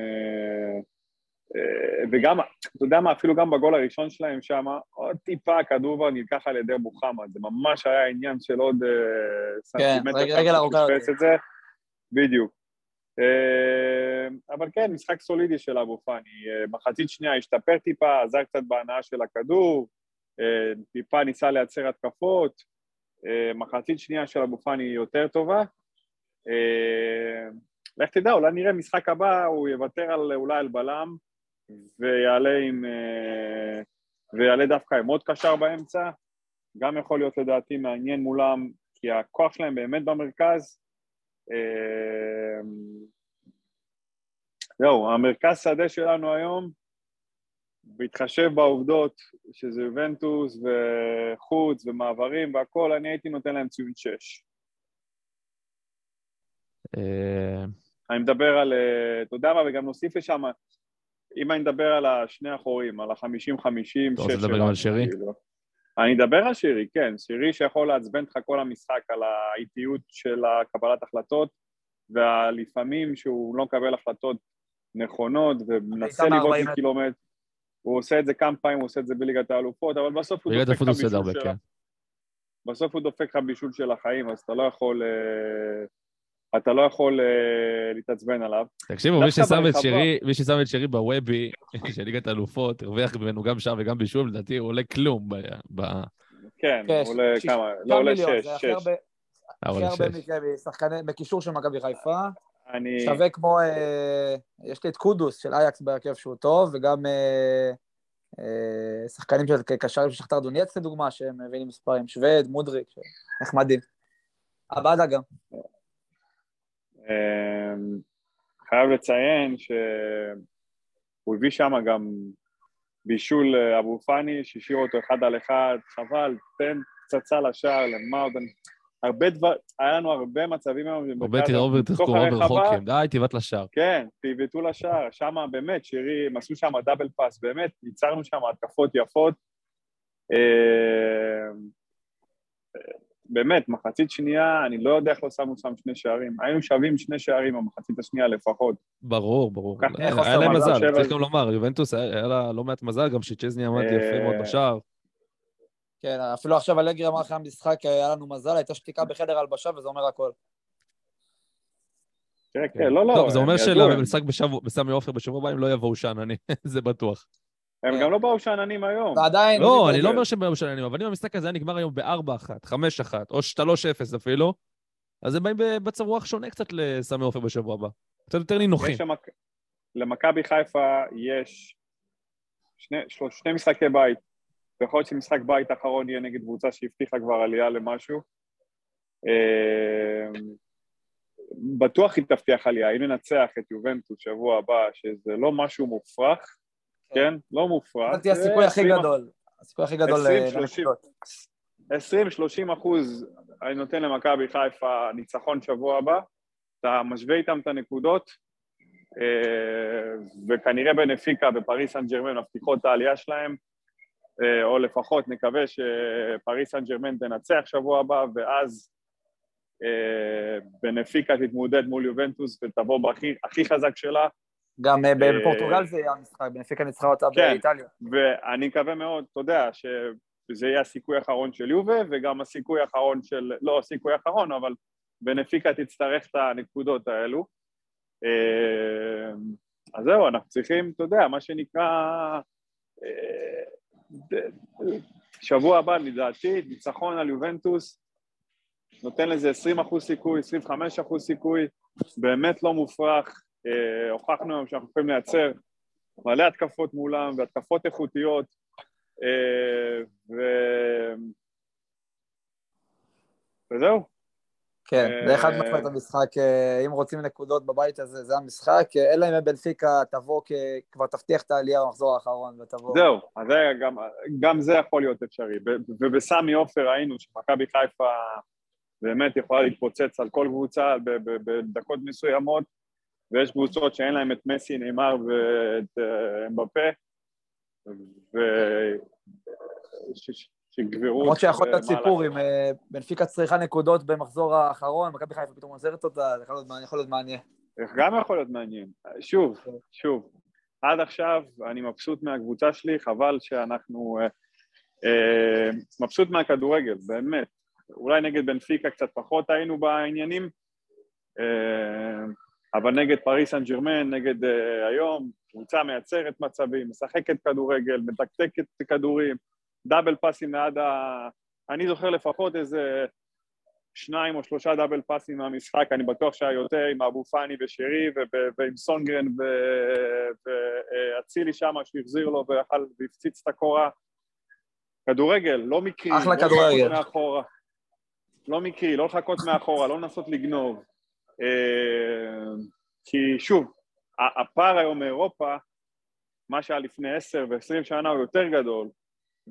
וגם, אתה יודע מה, אפילו גם בגול הראשון שלהם שם, עוד טיפה הכדור כבר נלקח על ידי מוחמד, זה ממש היה עניין של עוד אה, סנטימטר, שם רגל ארוכה בדיוק. אה, אבל כן, משחק סולידי של אבו פאני, אה, מחצית שנייה השתפר טיפה, עזר קצת בהנאה של הכדור, אה, טיפה ניסה לייצר התקפות, מחצית שנייה של אבו פאני יותר טובה. לך תדע, אולי נראה משחק הבא, הוא יוותר על, אולי על בלם, ויעלה עם... ויעלה דווקא עם עוד קשר באמצע, גם יכול להיות לדעתי מעניין מולם, כי הכוח שלהם באמת במרכז. אה, זהו, המרכז שדה שלנו היום, בהתחשב בעובדות שזה יובנטוס וחוץ ומעברים והכל, אני הייתי נותן להם ציון 6. אה, אני מדבר על, אה, אתה יודע מה, וגם נוסיף לשם, אם אני מדבר על השני האחורים, על החמישים-חמישים, אתה רוצה לדבר על שרי? אני אדבר על שירי, כן, שירי שיכול לעצבן אותך כל המשחק על האיטיות של הקבלת החלטות, ולפעמים שהוא לא מקבל החלטות נכונות ומנסה לבעוט 40 מטר. מקילומטר. הוא עושה את זה כמה פעמים, הוא עושה את זה בליגת האלופות, אבל בסוף הוא דופק זה בישול של כן. בסוף הוא דופק לך בישול של החיים, אז אתה לא יכול... אתה לא יכול אה, להתעצבן עליו. תקשיבו, מי ששם את שרי, מי ששם את שרי בוובי של ליגת האלופות, הרוויח ממנו גם שער וגם בישול, לדעתי הוא עולה כלום ב... ב- כן, כן, הוא עולה ש- כמה? לא עולה מיליון, שש, שש. הכי עולה הרבה שש. מכם, שחקני- בקישור של מכבי חיפה. אני... שווה כמו, אה, יש לי את קודוס של אייקס בהרכב שהוא טוב, וגם אה, אה, שחקנים של קשרים של שכתר דונייץ לדוגמה, שהם מבינים מספרים, שווד, מודריק, נחמדים. עבדה גם. אמ, חייב לציין שהוא הביא שם גם בישול אה, אבו פאני, שהשאיר אותו אחד על אחד, חבל, תן פצצה לשער, למה עוד... הרבה דבר, היה לנו הרבה מצבים היום, הרבה במרכז- תראו בתוך ותחקור הרחבה, רחוקים, די, תבעט לשער. כן, פיבטו לשער, שם באמת, שירי, הם עשו שם דאבל פאס, באמת, ייצרנו שם התקפות יפות. אה, באמת, מחצית שנייה, אני לא יודע איך לא שמו שם שני שערים. היינו שווים שני שערים במחצית השנייה לפחות. ברור, ברור. היה להם מזל, שבע- צריך גם לומר, יובנטוס היה לה לא מעט מזל, גם שצ'זני עמד יפה מאוד אה, בשער. כן, אפילו עכשיו אלגרי אמר אחרי המשחק, היה לנו מזל, הייתה שתיקה בחדר הלבשה, וזה אומר הכל. כן, כן, לא, לא. טוב, זה אומר שלמשחק בסמי עופר בשבוע הבא הם לא יבואו שאננים, זה בטוח. הם גם לא באו שאננים היום. ועדיין... לא, אני לא אומר. שהם באו שאננים, אבל אם המשחק הזה היה נגמר היום ב-4-1, 5-1, או 3-0 אפילו, אז הם באים במצב רוח שונה קצת לסמי עופר בשבוע הבא. קצת יותר נינוחים. למכבי חיפה יש שני, שלוש, שני משחקי בית, ויכול להיות שמשחק בית האחרון יהיה נגד קבוצה שהבטיחה כבר עלייה למשהו. אה, בטוח היא תבטיח עלייה, אם ננצח את יובנטוס שבוע הבא, שזה לא משהו מופרך, כן? לא מופרך. זה הסיכוי הכי גדול. הסיכוי הכי גדול 20-30 אה, אחוז אני נותן למכבי חיפה ניצחון שבוע הבא, אתה משווה איתם את הנקודות, אה, וכנראה בנפיקה בפריס סן ג'רמן מבטיחות את העלייה שלהם, אה, או לפחות נקווה שפריס סן ג'רמן תנצח שבוע הבא, ואז בנפיקה תתמודד מול יובנטוס ותבוא בהכי הכי חזק שלה. גם בפורטוגל זה יהיה המשחק, בנפיקה ניצחה אותה כן, באיטליה. ואני מקווה מאוד, אתה יודע, שזה יהיה הסיכוי האחרון של יובה, וגם הסיכוי האחרון של, לא הסיכוי האחרון, אבל בנפיקה תצטרך את הנקודות האלו. אה, אז זהו, אנחנו צריכים, אתה יודע, מה שנקרא, אה, שבוע הבא לדעתי, ניצחון על יובנטוס, נותן לזה 20 אחוז סיכוי, 25 אחוז סיכוי, באמת לא מופרך, אה, הוכחנו היום שאנחנו יכולים לייצר מלא התקפות מולם והתקפות איכותיות, ו... וזהו, כן, זה אחד משמעית המשחק, אה, אם רוצים נקודות בבית הזה, זה המשחק, אה, אלא אם בנפיקה תבוא, כבר תבטיח את העלייה במחזור האחרון ותבוא... זהו, אז זה גם, גם זה יכול להיות אפשרי, ובסמי עופר ראינו שמכבי חיפה באמת יכולה להתפוצץ על כל קבוצה בדקות מסוימות, ויש קבוצות שאין להם את מסי, נאמר ואת אה, אמבפה, ו... שיגברו... למרות שיכול להיות סיפור, אם אה, בנפיקה צריכה נקודות במחזור האחרון, מכבי חיפה פתאום עוזרת אותה, זה יכול להיות מעניין. גם יכול להיות מעניין. שוב, כן. שוב, עד עכשיו אני מבסוט מהקבוצה שלי, חבל שאנחנו... אה, מבסוט מהכדורגל, באמת. אולי נגד בנפיקה קצת פחות היינו בעניינים, אבל נגד פריס סן ג'רמן, נגד היום, קבוצה מייצרת מצבים, משחקת כדורגל, מתקתקת כדורים, דאבל פאסים ליד ה... אני זוכר לפחות איזה שניים או שלושה דאבל פאסים מהמשחק, אני בטוח שהיה יותר עם אבו פאני ושרי ועם סונגרן ואצילי שם שהחזיר לו ויכל והפציץ את הקורה. כדורגל, לא מקרי. אחלה לא כדורגל. לא מקרי, לא לחכות מאחורה, לא לנסות לגנוב. אה, כי שוב, הפער היום מאירופה, מה שהיה לפני עשר ועשרים שנה הוא יותר גדול,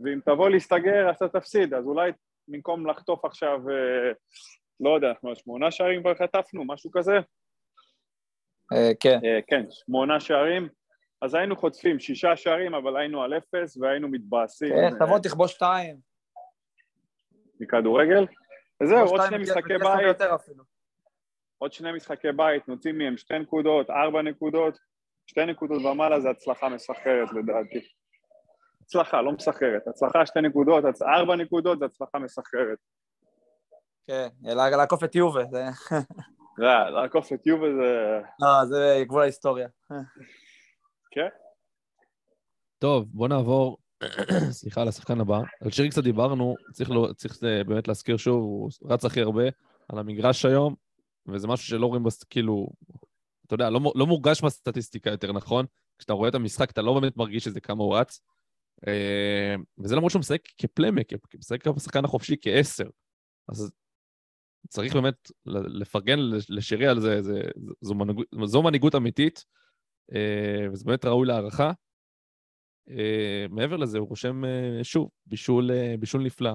ואם תבוא להסתגר אז אתה תפסיד, אז אולי במקום לחטוף עכשיו, אה, לא יודע, שמונה שערים כבר חטפנו, משהו כזה? אה, כן. כן, שמונה שערים, אז היינו חוטפים שישה שערים, אבל היינו על אפס והיינו מתבאסים. כן, תבוא תכבוש שתיים. מכדורגל? וזהו, עוד שני משחקי בית. עוד שני משחקי בית, נוציא מהם שתי נקודות, ארבע נקודות, שתי נקודות ומעלה זה הצלחה מסחררת לדעתי. הצלחה, לא מסחררת. הצלחה שתי נקודות, ארבע נקודות זה הצלחה מסחררת. כן, לעקוף את יובה. זה... לא, לעקוף את יובה זה... לא, זה גבול ההיסטוריה. כן. טוב, בוא נעבור, סליחה, לשחקן הבא. על שירי קצת דיברנו, צריך, לא, צריך אה, באמת להזכיר שוב, הוא רץ הכי הרבה על המגרש היום, וזה משהו שלא רואים, בס... כאילו, אתה יודע, לא, לא מורגש בסטטיסטיקה יותר נכון. כשאתה רואה את המשחק, אתה לא באמת מרגיש שזה כמה הוא רץ. אה, וזה למרות שהוא משחק כפלמק, משחק בשחקן החופשי כעשר. אז צריך באמת לפרגן לשירי על זה, זה זו, מנהיגות, זו מנהיגות אמיתית, אה, וזה באמת ראוי להערכה. אה, מעבר לזה, הוא רושם שוב, בישול, בישול נפלא.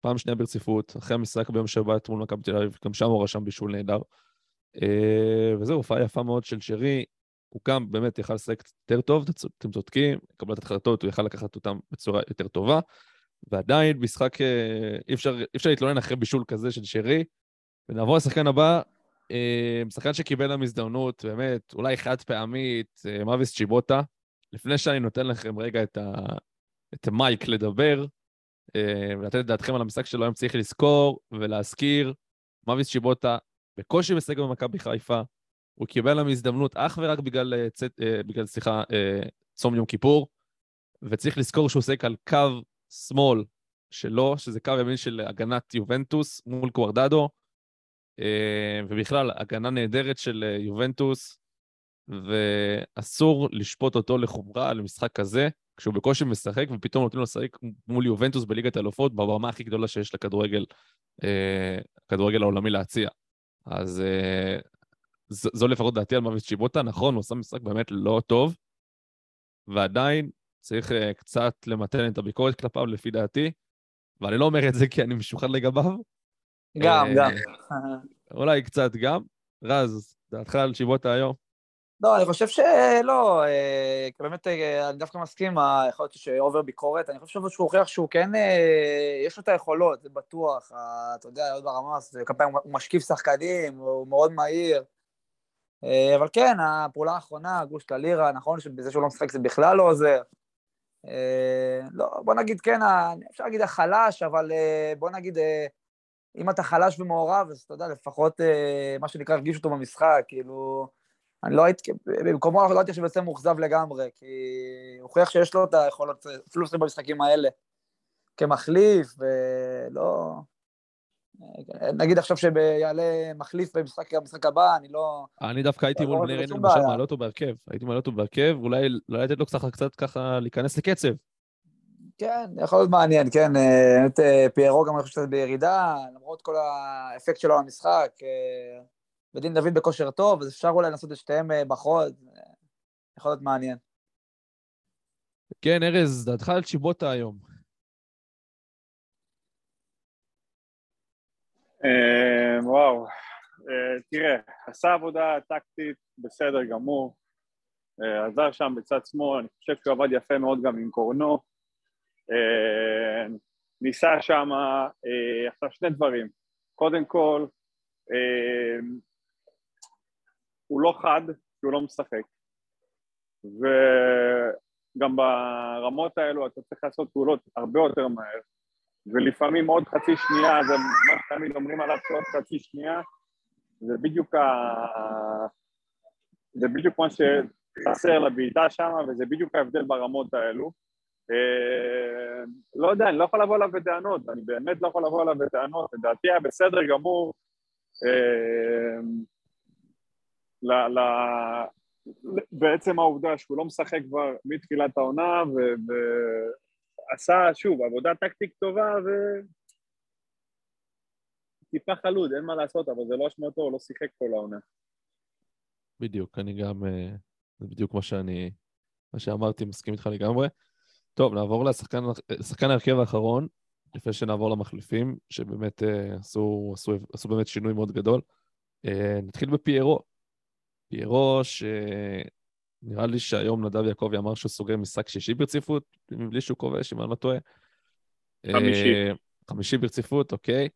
פעם שנייה ברציפות, אחרי המשחק ביום שבת מול מכבי תל אביב, גם שם הוא רשם בישול נהדר. וזהו, הופעה יפה מאוד של שרי, הוא גם באמת יכל לשחק יותר טוב, אתם צודקים, קבלת החלטות, הוא יכל לקחת אותם בצורה יותר טובה, ועדיין משחק, אה, אי אפשר, להתלונן אחרי בישול כזה של שרי. ונעבור לשחקן הבא, אה, שחקן שקיבל להם הזדמנות, באמת, אולי חד פעמית, אה, מאביס צ'יבוטה. לפני שאני נותן לכם רגע את, ה... את המייק לדבר, ולתת את דעתכם על המשחק שלו, היום צריך לזכור ולהזכיר, מאביס צ'יבוטה בקושי משחק במכבי חיפה, הוא קיבל להם הזדמנות אך ורק בגלל, אה, צאת, אה, בגלל סליחה, אה, צום יום כיפור, וצריך לזכור שהוא עוסק על קו שמאל שלו, שזה קו ימין של הגנת יובנטוס מול קוורדדו. אה, ובכלל, הגנה נהדרת של אה, יובנטוס, ואסור לשפוט אותו לחומרה למשחק כזה, כשהוא בקושי משחק, ופתאום נותנים לו לשחק מול יובנטוס בליגת האלופות, בבמה הכי גדולה שיש לכדורגל, אה, כדורגל העולמי להציע. אז אה, ז, זו לפחות דעתי על מוות שיבוטה. נכון, הוא עשה משחק באמת לא טוב, ועדיין צריך אה, קצת למתן את הביקורת כלפיו, לפי דעתי, ואני לא אומר את זה כי אני משוחד לגביו. גם, גם. אולי קצת גם. רז, דעתך על שיבוטה היום? לא, אני חושב שלא, אה, כי באמת אה, אני דווקא מסכים, אה, יכול להיות שעובר ביקורת, אני חושב שהוא הוכיח שהוא כן, יש לו את היכולות, זה בטוח, אתה יודע, עוד ברמה, כמה פעמים הוא משקיף שחקנים, הוא מאוד מהיר. אבל כן, הפעולה האחרונה, הגוש של נכון שבזה שהוא לא משחק זה בכלל לא עוזר. לא, בוא נגיד כן, אפשר להגיד החלש, אבל בוא נגיד, אם אתה חלש ומעורב, אז אתה יודע, לפחות מה שנקרא, הרגיש אותו במשחק, כאילו... אני לא הייתי, במקומו לא הייתי עכשיו יוצא מאוכזב לגמרי, כי הוא הוכיח שיש לו את היכולות, אפילו לשחק במשחקים האלה, כמחליף, ולא... נגיד עכשיו שיעלה מחליף במשחק במשחק הבא, אני לא... אני דווקא הייתי לא מול בני ריינה, למשל. מעלה אותו בהרכב. הייתי מעלה אותו בהרכב, אולי לא לתת לו קצת, קצת ככה להיכנס לקצב. כן, יכול להיות מעניין, כן, אה, באמת אה, פיירו גם אני חושב שזה בירידה, למרות כל האפקט שלו על המשחק, אה, ודין דוד בכושר טוב, אז אפשר אולי לנסות את שתיהם אה, בחוד, אה, יכול להיות מעניין. כן, ארז, דעתך על צ'יבוטה היום. אה, וואו, אה, תראה, עשה עבודה טקטית בסדר גמור, עזר שם בצד שמאל, אני חושב שהוא עבד יפה מאוד גם עם קורנו, ניסה שם, עכשיו שני דברים, קודם כל, הוא לא חד, כי הוא לא משחק, וגם ברמות האלו אתה צריך לעשות פעולות הרבה יותר מהר, ולפעמים עוד חצי שנייה, זה מה שתמיד אומרים עליו שעוד חצי שנייה, זה בדיוק ה... זה בדיוק מה שחסר לבעיטה שם, וזה בדיוק ההבדל ברמות האלו. אה, לא יודע, אני לא יכול לבוא אליו בטענות, אני באמת לא יכול לבוא אליו בטענות, לדעתי היה בסדר גמור אה, ל- ל- בעצם העובדה שהוא לא משחק כבר מתחילת העונה, ו- ועשה, שוב, עבודה טקטית טובה, ו... טיפה חלוד, אין מה לעשות, אבל זה לא אשמתו, הוא לא שיחק כל העונה. בדיוק, אני גם... אה, זה בדיוק מה שאני... מה שאמרתי, מסכים איתך לגמרי. טוב, נעבור לשחקן ההרכב האחרון, לפני שנעבור למחליפים, שבאמת אה, עשו, עשו, עשו באמת שינוי מאוד גדול. אה, נתחיל בפיירו. פיירו, שנראה לי שהיום נדב יעקבי אמר שהוא סוגר משחק שישי ברציפות, מבלי שהוא כובש, אם אני לא טועה. חמישי. אה, חמישי ברציפות, אוקיי.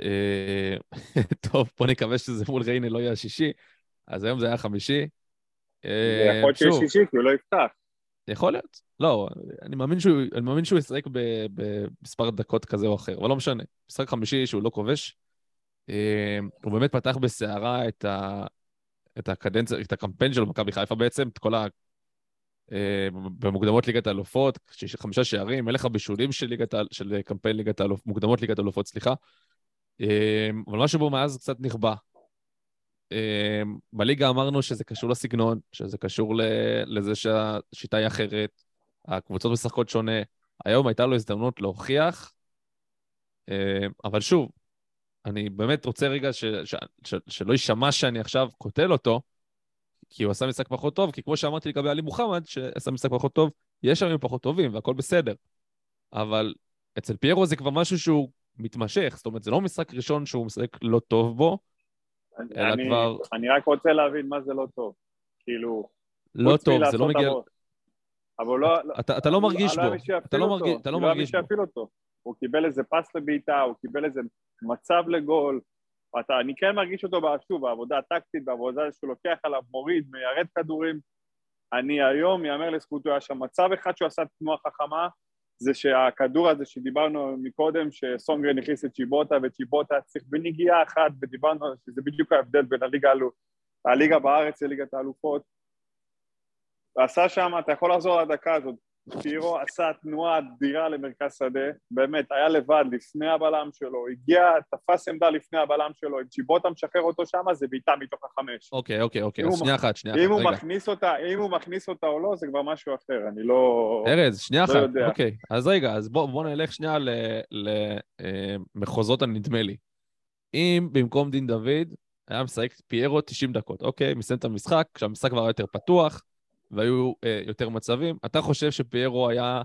אה, טוב, בוא נקווה שזה מול ריינה לא יהיה השישי. אז היום זה היה חמישי. אה, ויכול להיות שיש שישי, כי הוא לא יפתח. יכול להיות. לא, אני מאמין שהוא, אני מאמין שהוא ישחק במספר דקות כזה או אחר, אבל לא משנה. משחק חמישי שהוא לא כובש. אה, הוא באמת פתח בסערה את, ה, את הקדנציה, את הקמפיין של מכבי חיפה בעצם, את כל ה... אה, במוקדמות ליגת האלופות, חמישה שערים, מלך הבישולים של, ליגת, של קמפיין ליגת האלופות, מוקדמות ליגת האלופות, סליחה. אה, אבל משהו בו מאז קצת נכבה. אה, בליגה אמרנו שזה קשור לסגנון, שזה קשור לזה שהשיטה היא אחרת, הקבוצות משחקות שונה. היום הייתה לו הזדמנות להוכיח, אבל שוב, אני באמת רוצה רגע ש, ש, ש, שלא יישמע שאני עכשיו קוטל אותו, כי הוא עשה משחק פחות טוב, כי כמו שאמרתי לגבי עלי מוחמד, שעשה משחק פחות טוב, יש ימים פחות טובים והכל בסדר. אבל אצל פיירו זה כבר משהו שהוא מתמשך, זאת אומרת, זה לא משחק ראשון שהוא משחק לא טוב בו, אלא אני- כבר אני רק רוצה להבין מה זה לא טוב. כאילו, לא טוב, זה לא מגיע... אבל לא... אתה, אתה לא מרגיש לא בו, אתה לא, מרגיש, אתה לא לא היה מי מרגיש בו. שיפעיל אותו. הוא קיבל איזה פס לבעיטה, הוא קיבל איזה מצב לגול. אתה, אני כן מרגיש אותו, שוב, בעבודה הטקטית, בעבודה שהוא לוקח עליו, מוריד, מיירד כדורים. אני היום, יאמר לזכותו, היה שם מצב אחד שהוא עשה תנועה חכמה, זה שהכדור הזה שדיברנו מקודם, שסונגרן הכניס את צ'יבוטה, וצ'יבוטה צריך בנגיעה אחת, ודיברנו שזה בדיוק ההבדל בין הליגה, האלו- הליגה בארץ לליגת האלופות. ועשה שם, אתה יכול לחזור לדקה הזאת, פיירו עשה תנועה אדירה למרכז שדה, באמת, היה לבד לפני הבלם שלו, הגיע, תפס עמדה לפני הבלם שלו, אם צ'יבוטה משחרר אותו שם, זה בעיטה מתוך החמש. אוקיי, אוקיי, אוקיי, אז שנייה אחת, שנייה אחת, רגע. מכניס אותה, אם הוא מכניס אותה או לא, זה כבר משהו אחר, אני לא... ארז, שנייה לא אחת. אוקיי. אז רגע, אז בוא, בוא נלך שנייה למחוזות הנדמה לי. אם במקום דין דוד היה משחק פיירו 90 דקות, אוקיי, מסיים את המשחק, כשהמשחק כבר היה יותר פתוח והיו אה, יותר מצבים, אתה חושב שפיירו היה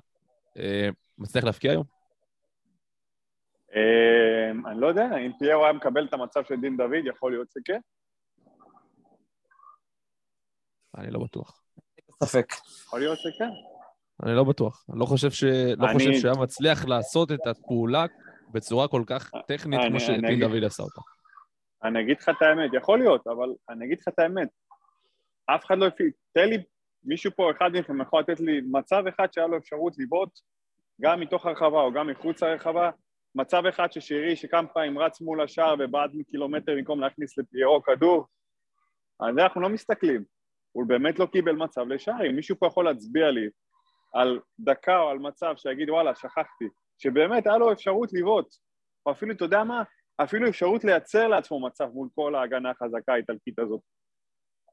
אה, מצליח להפקיע היום? אה, אני לא יודע, אם פיירו היה מקבל את המצב של דין דוד, יכול להיות שכן. אני לא בטוח. ספק. יכול להיות שכן. אני לא בטוח. אני לא חושב, ש... לא אני- חושב שהיה מצליח לעשות את הפעולה בצורה כל כך טכנית אני- כמו אני שדין אגיד- דוד עשה אותה. אני אגיד לך את האמת, יכול להיות, אבל אני אגיד לך את האמת. אף אחד לא הפעיל, תן לי, מישהו פה, אחד מכם יכול לתת לי מצב אחד שהיה לו אפשרות לבעוט, גם מתוך הרחבה או גם מחוץ לרחבה, מצב אחד ששירי שכמה פעמים רץ מול השער ובעט מקילומטר במקום להכניס לפיירו כדור, על זה אנחנו לא מסתכלים. הוא באמת לא קיבל מצב לשער, אם מישהו פה יכול להצביע לי על דקה או על מצב שיגיד וואלה, שכחתי, שבאמת היה לו אפשרות לבעוט, או אפילו, אתה יודע מה? אפילו אפשרות לייצר לעצמו מצב מול כל ההגנה החזקה האיטלקית הזאת.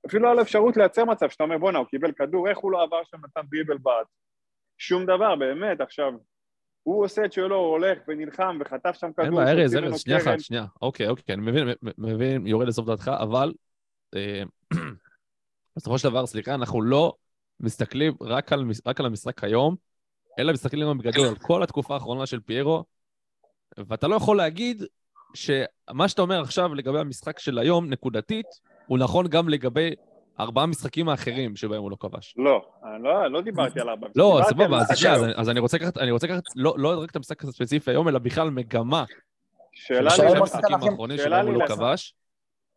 אפילו היה לו אפשרות לייצר מצב שאתה אומר בואנה הוא קיבל כדור, איך הוא לא עבר שם נתן דריבל בעט? שום דבר, באמת, עכשיו, הוא עושה את שלו, הוא הולך ונלחם וחטף שם כדור, אין בעיה, ארז, ארז, שנייה. אחת, שנייה. אוקיי, אוקיי, אני מבין, מבין, יורד לסוף דעתך, אבל אה, בסופו של דבר, סליחה, אנחנו לא מסתכלים רק על, רק על המשחק היום, אלא מסתכלים גם בגדול על כל התקופה האחרונה של פיירו, ואתה לא יכול להגיד שמה שאתה אומר עכשיו לגבי המשחק של היום, נקודתית, הוא נכון גם לגבי ארבעה משחקים האחרים שבהם הוא לא כבש. לא, לא, לא דיברתי על ארבע. לא, סבבה, אז שנייה, אז. אני- רוצה לקחת, אני רוצה לקחת, לא לא רק את המשחק הספציפי היום, אלא בכלל מגמה שאלה לי המשחקים האחרונים שאלה שבהם הוא לי לא. כבש.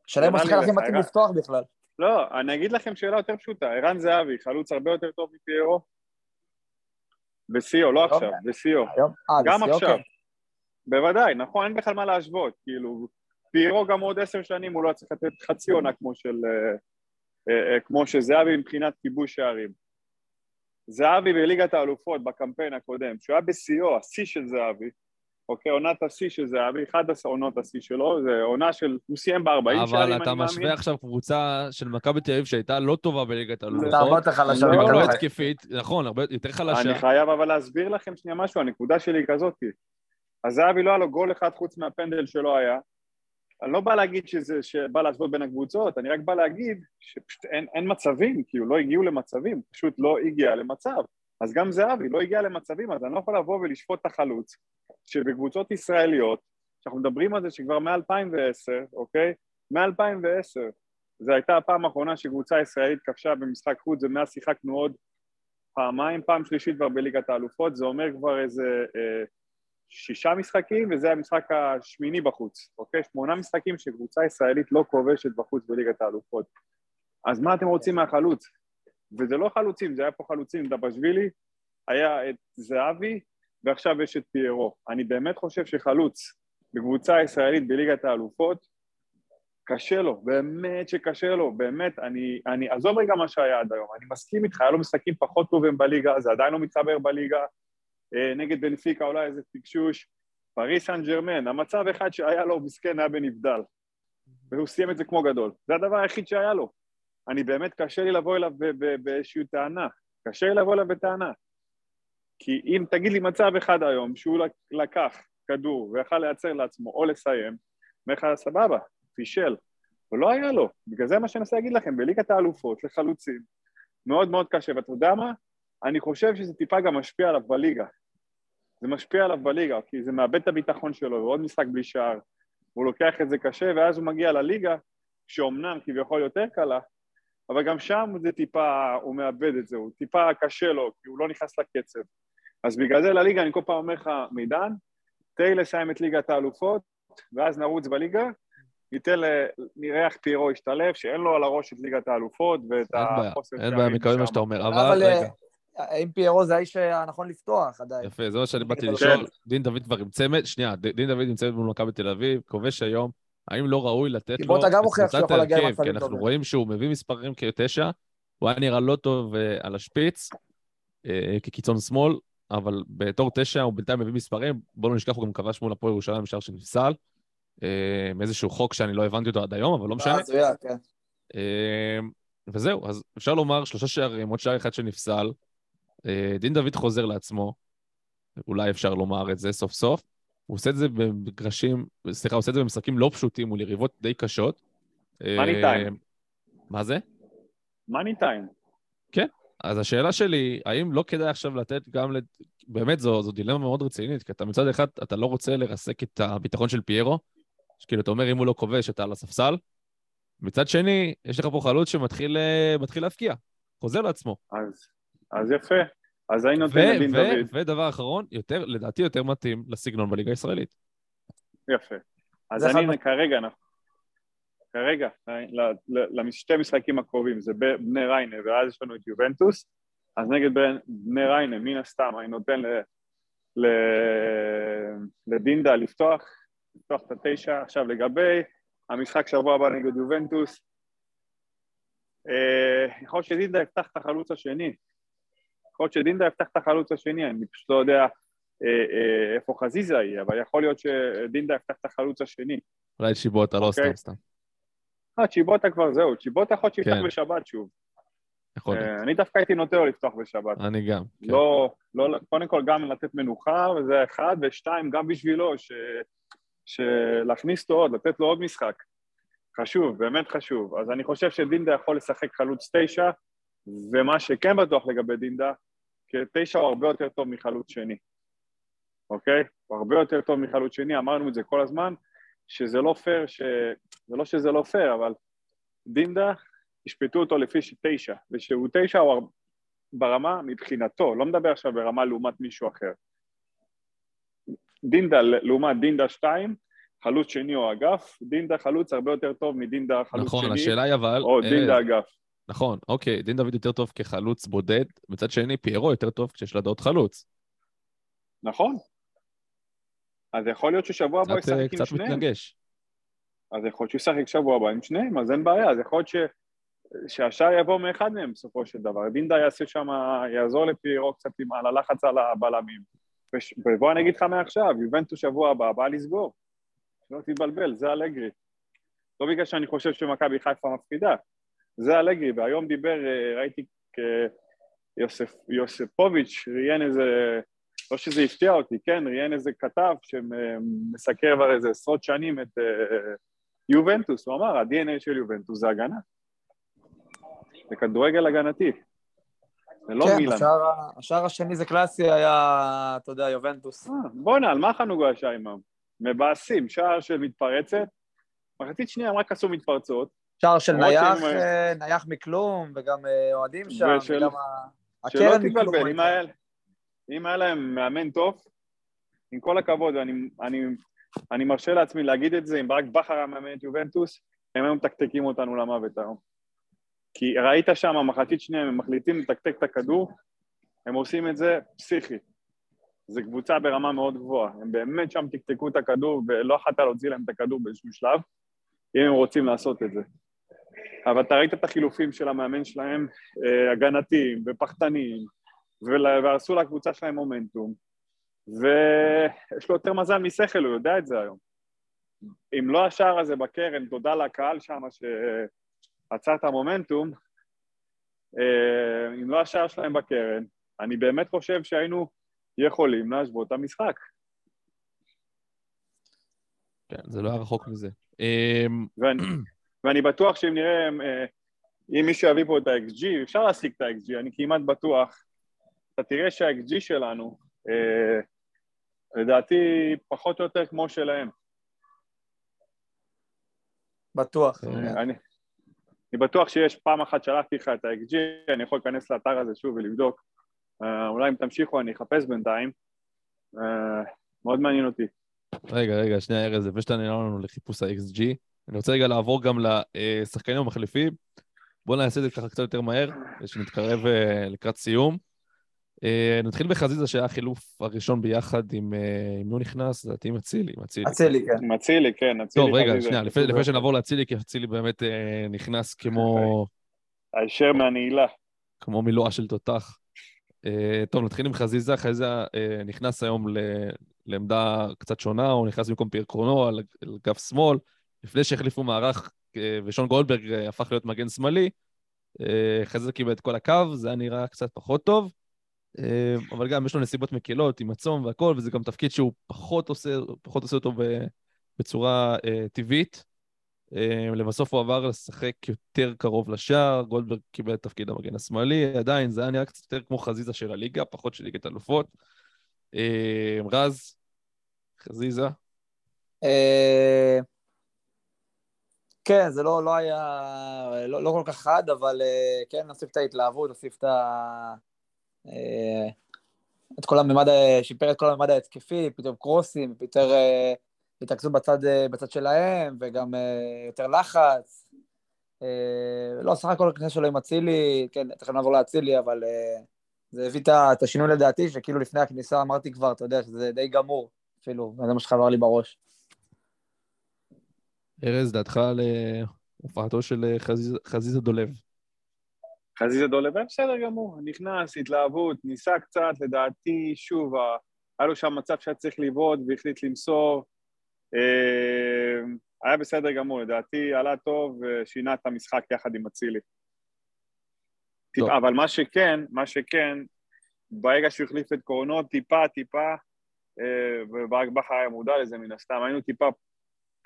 השאלה אם השחקן הכי מתאים. לפתוח בכלל. לא, אני אגיד לכם שאלה יותר פשוטה, ערן זהבי, חלוץ הרבה יותר טוב מפיירו? בשיאו, לא? עכשיו, בשיאו. אה, גם עכשיו. אוקיי. בוודאי, נכון, אין בכלל מה להשוות, כאילו, פיירו גם עוד עשר שנים הוא לא צריך לתת חצי עונה כמו של... אה, אה, אה, כמו שזהבי מבחינת כיבוש שערים. זהבי בליגת האלופות בקמפיין הקודם, שהוא היה בשיאו, השיא של זהבי, אוקיי, עונת השיא של זהבי, אחד עונות השיא שלו, זה עונה של, הוא סיים ב-40 שערים, אבל אתה. משווה עכשיו קבוצה של מכבי תל אביב שהייתה לא טובה בליגת אתה הרבה האלופות, יותר חלשה לא, לא. התקפית, נכון, הרבה יותר חלשה. אני חייב אבל להסביר לכם שנייה משהו, הנקודה שלי היא כזאת. אז זהבי לא היה לו גול אחד חוץ מהפנדל שלא היה. אני לא בא להגיד שזה, שבא להשוות בין הקבוצות, אני רק בא להגיד שפשוט אין, אין מצבים, כאילו לא הגיעו למצבים, פשוט לא הגיע למצב. אז גם זהבי לא הגיע למצבים, אז אני לא יכול לבוא ולשפוט את החלוץ, שבקבוצות ישראליות, שאנחנו מדברים על זה שכבר מ-2010, אוקיי? מ-2010, זו הייתה הפעם האחרונה שקבוצה ישראלית כבשה במשחק חוץ, ומאז שיחקנו עוד פעמיים, פעם שלישית כבר בליגת האלופות, זה אומר כבר איזה אה, שישה משחקים, וזה המשחק השמיני בחוץ, אוקיי? שמונה משחקים שקבוצה ישראלית לא כובשת בחוץ בליגת האלופות. אז מה אתם רוצים מהחלוץ? וזה לא חלוצים, זה היה פה חלוצים, דבשווילי, היה את זהבי, ועכשיו יש את פיירו. אני באמת חושב שחלוץ בקבוצה ישראלית בליגת האלופות, קשה לו, באמת שקשה לו, באמת, אני, אני, עזוב רגע מה שהיה עד היום, אני מסכים איתך, היה לו משחקים פחות טובים בליגה, זה עדיין לא מתחבר בליגה, נגד בנפיקה אולי איזה פיקשוש, פריס סן ג'רמן, המצב אחד שהיה לו, מסכן, היה בנבדל, והוא סיים את זה כמו גדול, זה הדבר היחיד שהיה לו. אני באמת, קשה לי לבוא אליו באיזושהי טענה, קשה לי לבוא אליו בטענה. כי אם תגיד לי מצב אחד היום שהוא לק- לקח כדור ויכל לייצר לעצמו או לסיים, אומר לך סבבה, פישל, ולא היה לו. בגלל זה מה שאני מנסה להגיד לכם, בליגת האלופות לחלוצים, מאוד מאוד קשה, ואתה יודע מה? אני חושב שזה טיפה גם משפיע עליו בליגה. זה משפיע עליו בליגה, כי זה מאבד את הביטחון שלו, ועוד משחק בלי שער. הוא לוקח את זה קשה, ואז הוא מגיע לליגה, שאומנם כביכול יותר קלה, אבל גם שם זה טיפה, הוא מאבד את זה, הוא טיפה קשה לו, כי הוא לא נכנס לקצב. אז בגלל זה לליגה, אני כל פעם אומר לך, מידן, תן לסיים את ליגת האלופות, ואז נרוץ בליגה, ניתן, ל- נראה איך פיירו ישתלב, שאין לו על הראש את ליגת האלופות ואת אין בעיה, החוסר אין בעיה, מקבל מה שאתה אומר, אבל אבל רגע, אה, האם פיירו זה האיש הנכון לפתוח עדיין? יפה, זה מה שאני באתי. לשאול. דין דוד כבר עם צמד, שנייה, דין דוד עם צמד מול מכבי תל אביב, כובש היום, האם לא ראוי לתת לו את קבוצת ההרכב? כי אנחנו. רואים שהוא מביא מספרים כתשע, הוא היה נראה לא טוב אה, על השפיץ, אה, כקיצון שמאל, אבל בתור תשע הוא בינתיים מביא מספרים, בואו לא נשכח, הוא גם כבש מול הפועל ירושלים בשער שנפסל, אה, מאיזשהו חוק שאני לא הבנתי אותו עד היום, אבל לא משנה. כן. אה, וזהו, אז אפשר לומר שלושה שערים, עוד שער אחד שנפסל. אה, דין דוד חוזר לעצמו, אולי אפשר לומר את זה סוף סוף. הוא עושה את זה במגרשים, סליחה, הוא עושה את זה במשחקים לא פשוטים מול יריבות די קשות. מאני אה, טיים. מה זה? מאני טיים. אז השאלה שלי, האם לא כדאי עכשיו לתת גם, לת... באמת זו, זו דילמה מאוד רצינית, כי אתה מצד אחד, אתה לא רוצה לרסק את הביטחון של פיירו, שכאילו, אתה אומר, אם הוא לא כובש, אתה על הספסל. מצד שני, יש לך פה חלוץ שמתחיל אה, להפקיע, חוזר לעצמו. אז, אז יפה. אז אני נותן ו- לדין ו- דוד. ודבר אחרון, יותר, לדעתי יותר מתאים לסגנון בליגה הישראלית. יפה. אז אני חד- כרגע, אנחנו- כרגע, ל- ל- לשתי משחקים הקרובים, זה ב- בני ריינה, ואז יש לנו את יובנטוס, אז נגד בני- בני ריינה, מן הסתם, אני נותן ל- ל- לדינדה לפתוח, לפתוח את התשע. עכשיו לגבי המשחק שבוע הבא נגד יובנטוס, אה, יכול להיות שדינדה יפתח את החלוץ השני. יכול להיות שדינדה יפתח את החלוץ השני, אני פשוט לא יודע אה, אה, איפה חזיזה יהיה, אבל יכול להיות שדינדה יפתח את החלוץ השני. אולי שיבוטה, לא אוקיי. סתם סתם. אה, צ'יבוטה כבר זהו, צ'יבוטה יכול להיות שיפתח כן. בשבת שוב. יכול להיות. אה, אני דווקא הייתי נוטה לו לפתוח בשבת. אני גם. כן. לא, לא, קודם כל גם לתת מנוחה, וזה אחד, ושתיים, גם בשבילו, ש, שלהכניס אותו עוד, לתת לו עוד משחק. חשוב, באמת חשוב. אז אני חושב שדינדה יכול לשחק חלוץ תשע, ומה שכן בטוח לגבי דינדה, כתשע הוא הרבה יותר טוב מחלוץ שני, אוקיי? הוא הרבה יותר טוב מחלוץ שני, אמרנו את זה כל הזמן, שזה לא פייר, ש... זה לא שזה לא פייר, אבל דין דוד, ישפטו אותו לפי תשע, ושהוא תשע הוא הר- ברמה מבחינתו, לא מדבר עכשיו ברמה לעומת מישהו אחר. דין דוד לעומת דין דוד 2, חלוץ שני או אגף, דין דוד חלוץ הרבה יותר טוב מדין דוד חלוץ נכון, שני, השאלה היא אבל... או דין דוד אגף. נכון, אוקיי, דין דוד יותר טוב כחלוץ בודד, מצד שני, פיירו יותר טוב כשיש לידו עוד חלוץ. נכון. אז יכול להיות ששבוע הבא קצת, אה, ישחק עם קצת שניהם. מתנגש. אז יכול להיות שהוא ישחק שבוע הבא עם שניהם, אז אין בעיה, אז יכול להיות ש... שהשאר יבוא מאחד מהם בסופו של דבר. דינדה יעשה שם, יעזור לפיירו קצת עם על הלחץ על הבלמים. וש... ובוא אני אגיד לך מעכשיו, יובנטוס שבוע הבא, בא לסגור. שלא תתבלבל, זה אלגרי. לא בגלל שאני חושב שמכבי חיפה מפחידה, זה אלגרי, והיום דיבר, אה, ראיתי יוסף, יוספוביץ' ראיין איזה, לא שזה הפתיע אותי, כן, ראיין איזה כתב שמסקר כבר איזה עשרות שנים את אה, יובנטוס, הוא אמר, ה-DNA של יובנטוס זה הגנה. זה כדורגל הגנתי. זה לא כן. השער ה- השער השני זה קלאסי, היה, אתה יודע, יובנטוס. אה, בואנה, על מה חנוגו השיימם? מבאסים, שער של מתפרצת. מחצית שנייה הם רק עשו מתפרצות, שער של נייח, אה, נייח מכלום, וגם אה, אוהדים שם, ושל- וגם שלא הקרן מכלום. תתבלבל, אם. היה, אם היה להם מאמן טוב, עם כל הכבוד, ואני אני, אני מרשה לעצמי להגיד את זה, אם ברק בכר היה מאמן את יובנטוס, הם היו מתקתקים אותנו למוות היום. כי ראית שם, מחצית שנייה, הם מחליטים לתקתק את הכדור, הם עושים את זה פסיכי. זו קבוצה ברמה מאוד גבוהה. הם באמת שם תקתקו את הכדור, ולא יכולת להוציא להם את הכדור באיזשהו שלב, אם הם רוצים לעשות את זה. אבל אתה ראית את החילופים של המאמן שלהם, אה, הגנתיים ופחדניים, והרסו לקבוצה שלהם מומנטום, ויש לו יותר מזל משכל, הוא יודע את זה היום. אם לא השער הזה בקרן, תודה לקהל שם שעצר את המומנטום, אה, אם לא השער שלהם בקרן, אני באמת חושב שהיינו יכולים להשוות את המשחק. כן, זה לא היה רחוק מזה. אמ, ואני, ואני בטוח שאם נראה, אה, אם מישהו יביא פה את ה-XG, אפשר להשיג את ה-XG, אני כמעט בטוח, אתה תראה שה-XG שלנו, אה, לדעתי, פחות או יותר כמו שלהם. בטוח. כן. אני, אני בטוח שיש פעם אחת שלחתי לך את ה-XG, אני יכול להיכנס לאתר הזה שוב ולבדוק. אה, אולי אם תמשיכו אני אחפש בינתיים. מאוד מעניין אותי. רגע, רגע, שנייה, ארז, לפני שאתה נראה לנו לחיפוש ה-XG, אני רוצה רגע לעבור גם לשחקנים המחליפים. בואו נעשה את זה ככה קצת יותר מהר, שנתקרב אה, לקראת סיום. אה, נתחיל בחזיזה שהיה החילוף הראשון ביחד עם... אה, עם מי הוא נכנס? לדעתי עם אצילי, עם אצילי. אצילי, כן. עם אצילי, כן, אצילי. טוב, רגע. שנייה, לפני שנעבור לאצילי, כי אצילי באמת אה, נכנס כמו... הישר מהנעילה. כמו מילואה של תותח. אה, טוב, נתחיל עם חזיזה. חזיזה אה, נכנס היום ל- לעמדה קצת שונה, הוא נכנס במקום פייר קרונו על על כף שמאל. לפני שהחליפו מערך אה, ושון גולדברג אה, הפך להיות מגן שמאלי, אה, חזיזה קיבל את כל הקו, זה היה נראה קצת פחות טוב. אבל גם יש לו נסיבות מקלות עם הצום והכל, וזה גם תפקיד שהוא פחות עושה, פחות עושה אותו בצורה טבעית. לבסוף הוא עבר לשחק יותר קרוב לשער, גולדברג קיבל את תפקיד המגן השמאלי, עדיין זה היה נראה קצת יותר כמו חזיזה של הליגה, פחות של ליגת אלופות. רז, חזיזה, כן, זה לא, לא היה, לא, לא כל כך חד, אבל אה, כן, נוסיף את ההתלהבות, נוסיף את ה... אה, את כל הממד, שיפר את כל הממד ההתקפי, פתאום קרוסים, יותר אה, התרכזו בצד, בצד שלהם, וגם יותר לחץ. לא, סך הכל הכניסה שלו עם אצילי, כן, תכף נעבור לאצילי, אבל זה הביא את השינוי לדעתי, שכאילו לפני הכניסה אמרתי כבר, אתה יודע, שזה די גמור, אפילו, זה מה שחבר לי בראש. ארז, דעתך על אה, הופעתו של אה, חזיזה, דולב. חזיזה דולב, בסדר גמור, נכנס, התלהבות, ניסה קצת, לדעתי, שוב, היה לו שם מצב שהיה צריך לבעוט והחליט למסור. אה, היה בסדר גמור, לדעתי עלה טוב ושינה את המשחק יחד עם אצילי. אבל מה שכן, מה שכן, ברגע שהוא החליף את קורנו, טיפה, טיפה, אה, וברק בכר היה מודע לזה מן הסתם, היינו טיפה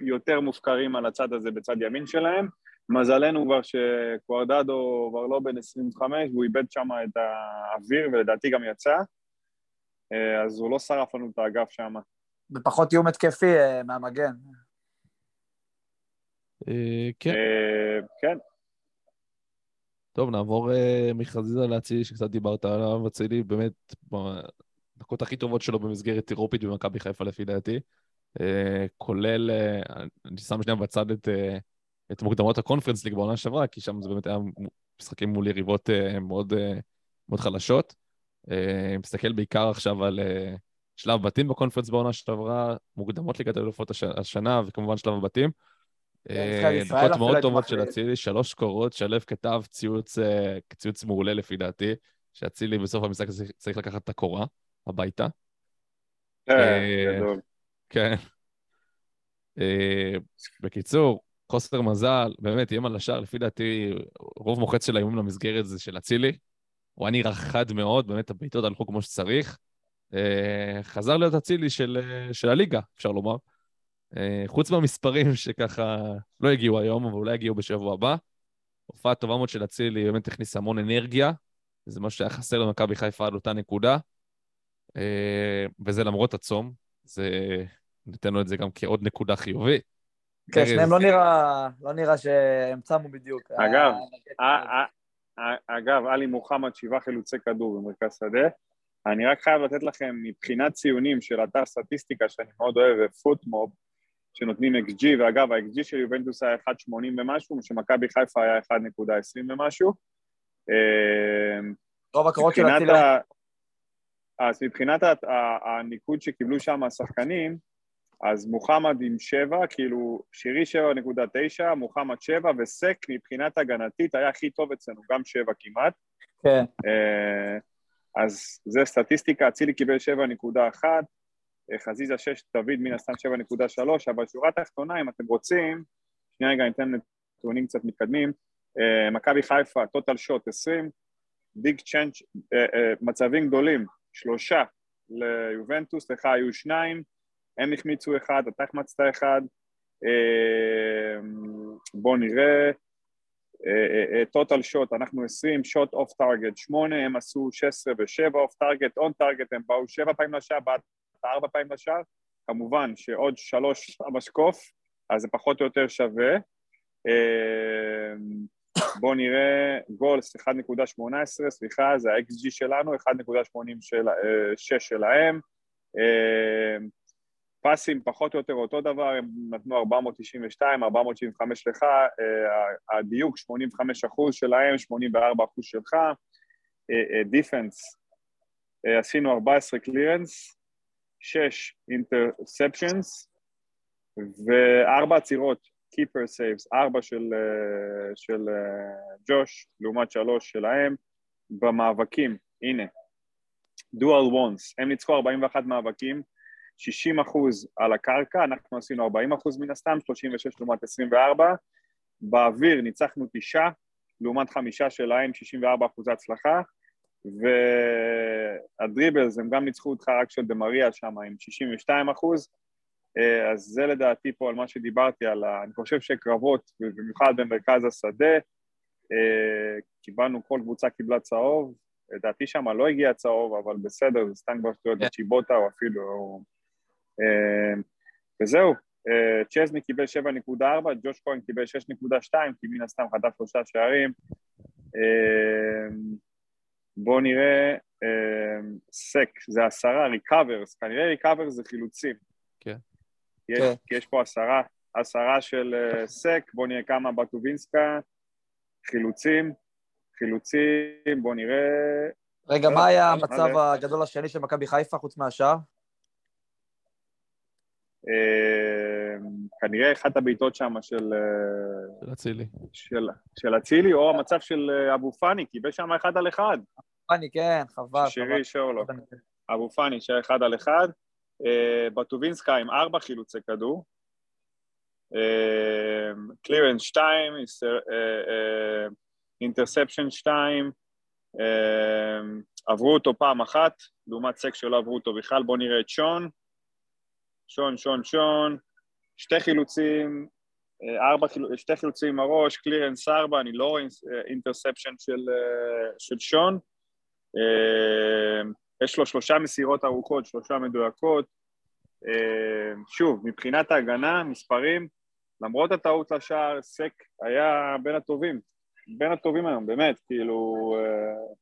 יותר מופקרים על הצד הזה בצד ימין שלהם. מזלנו כבר שקוורדדו כבר לא בן 25 והוא איבד שם את האוויר ולדעתי גם יצא, אה, אז הוא לא שרף לנו את האגף שם. בפחות איום התקפי אה, מהמגן. אה, כן, כן, טוב, נעבור מחזיזה לאצילי, שקצת דיברת עליו. אצילי באמת בדקות הכי טובות שלו במסגרת אירופית במכבי חיפה לפי דעתי. אה, כולל, אה, אני שם שנייה בצד את, אה, את מוקדמות הקונפרנס ליג בעונה שעברה, כי שם זה באמת היה משחקים מול יריבות מאוד, מאוד חלשות. מסתכל בעיקר עכשיו על שלב בתים בקונפרנס בעונה שעברה, מוקדמות ליגת האלופות הש- השנה, וכמובן שלב הבתים. ישראל דקות מאוד טובות של. אצילי, שלוש קורות, שלו כתב ציוץ, ציוץ מעולה לפי דעתי, שאצילי בסוף המשחק צריך לקחת את הקורה הביתה. כן. אה, בקיצור, חוסר מזל, באמת, איים על השער, לפי דעתי, רוב מוחץ של האיומים למסגרת זה של אצילי. הוא היה נראה חד מאוד, באמת הבעיטות הלכו כמו שצריך. אה, חזר להיות אצילי של, אה, של הליגה, אפשר לומר. חוץ מהמספרים שככה לא הגיעו היום, אבל אולי יגיעו בשבוע הבא. הופעה טובה מאוד של אצילי, באמת הכניס המון אנרגיה. זה משהו שהיה חסר למכבי חיפה עד אותה נקודה. וזה למרות הצום, זה... ניתן לו את זה גם כעוד נקודה חיובית. כן. שניהם לא נראה, לא נראה שהם צמו בדיוק. אגב, אה, אה, אה, אגב, עלי מוחמד שבעה חילוצי כדור במרכז שדה. אני רק חייב לתת לכם מבחינת ציונים של אתר סטטיסטיקה שאני מאוד אוהב, פוטמוב, שנותנים XG, ואגב, ה-XG של יובנטוס היה 1.80 ומשהו, שמכבי חיפה היה 1.20 ומשהו. אה, רוב הקורות של מבחינת אצילי, ה... אז מבחינת הניקוד שקיבלו שם השחקנים, אז מוחמד עם שבע, כאילו שירי שבע נקודה תשע, מוחמד שבע, וסק מבחינת הגנתית היה הכי טוב אצלנו, גם שבע כמעט. כן. אה, אז זה סטטיסטיקה, אצילי קיבל שבע נקודה אחת, אה, חזיזה שש, דוד מן הסתם שבע נקודה שלוש, אבל שורה תחתונה, אם אתם רוצים, שנייה רגע, ניתן נתונים קצת מתקדמים, אה, מכבי חיפה, total shots 20, big chance, מצבים גדולים, שלושה ליובנטוס, לך היו שניים, הם החמיצו אחד, אתה החמצת אחד, אה, בואו נראה, total shots, אנחנו 20, shots off target 8, הם עשו 16 ו-7 off target, on target הם באו 7 פעמים לשער, באת 4 פעמים לשער, כמובן שעוד 3 המשקוף, אז זה פחות או יותר שווה. אה, בואו נראה, גולס 1.18, סליחה, זה ה-XG שלנו, 1.86 של, אה, שלהם. אה, פסים פחות או יותר אותו דבר, הם נתנו 492, 475 לך, אה, הדיוק 85 אחוז שלהם, 84 אחוז שלך, defence, עשינו 14 clearance, 6 interceptions וארבע עצירות, keeper saves, ארבע של, אה, של אה, ג'וש לעומת שלוש שלהם, במאבקים, הנה, duels won, הם ניצחו 41 מאבקים, 60 אחוז על הקרקע, אנחנו עשינו 40 אחוז מן הסתם, 36 לעומת 24, באוויר ניצחנו תשעה, לעומת חמישה שלהם, 64 אחוזי הצלחה, והדריבלס, הם גם ניצחו אותך רק של דמריה שם עם 62 אחוז, אה, אז זה לדעתי פה על מה שדיברתי, על ה... אני חושב שקרבות, במיוחד במרכז השדה, אה, קיבלנו, כל קבוצה קיבלה צהוב, לדעתי שם לא הגיע צהוב, אבל בסדר, זה סתם כבר שטויות כן. בצ'יבוטה או אפילו... אה, וזהו, אה, צ'זני קיבל 7.4, ג'וש כהן קיבל 6.2, כי מן הסתם חטף שלושה שערים. אה, בואו נראה, אה, סק, זה עשרה, recoveries, כנראה recoveries זה חילוצים. כן. יש, כן. כי יש פה עשרה, עשרה של אה, סק, בואו נראה כמה בטובינסקי, חילוצים, חילוצים, בואו נראה, רגע, לא, מה היה המצב? הגדול השני של מכבי חיפה חוץ מהשאר? אה, כנראה אחת הבעיטות שם של, אה, של אצילי. של, של אצילי, או המצב של אה, אבו פאני, קיבל שם אחד על אחד, פאני, כן, חבל. שירי שורלוק. אבו פאני שהיה אחד על אחד, בטובינסקה עם ארבע חילוצי כדור, קלירנס שתיים, אינטרספשן שתיים, עברו אותו פעם אחת, לעומת סק שלא עברו אותו בכלל, בואו נראה את שון, שון, שון, שון, שתי חילוצים, אה, ארבע חילוצים, שתי חילוצים עם הראש, קלירנס ארבע, אני לא רואה אינטרספשן של, אה, של שון, אה, יש לו שלושה מסירות ארוכות, שלושה מדויקות. אה, שוב, מבחינת ההגנה, מספרים, למרות הטעות לשער, סק היה בין הטובים. בין הטובים היום, באמת, כאילו, אה,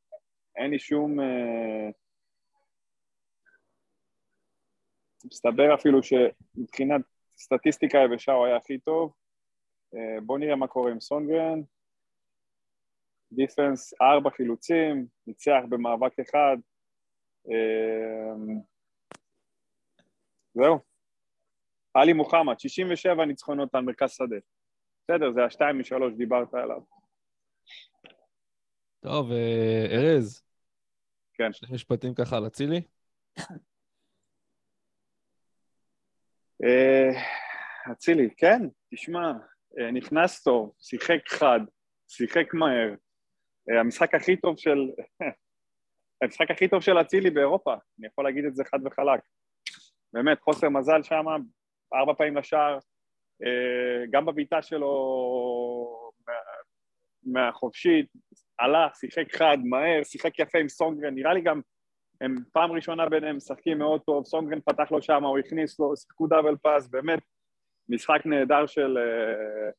אין לי שום... אה, מסתבר אפילו שמבחינת סטטיסטיקה יבשה הוא היה הכי טוב. אה, בואו נראה מה קורה עם סונגרן. דיפנס, ארבע חילוצים, ניצח במאבק אחד. אה, זהו. עלי מוחמד, 67 ניצחונות על מרכז שדה. בסדר, זה השתיים משלוש דיברת עליו. טוב, אה, ארז. כן. שני משפטים ככה על אצילי? אה, אצילי, כן, תשמע, אה, נכנס טוב, שיחק חד, שיחק מהר. אה, המשחק הכי טוב של... המשחק הכי טוב של אצילי באירופה, אני יכול להגיד את זה חד וחלק. באמת, חוסר מזל שם, ארבע פעמים לשער, גם בבעיטה שלו מה- מהחופשית, הלך, שיחק חד, מהר, שיחק יפה עם סונגרן, נראה לי גם, הם פעם ראשונה ביניהם משחקים מאוד טוב, סונגרן פתח לו שם, הוא הכניס לו, שיחקו דאבל פאס, באמת, משחק נהדר של, אה,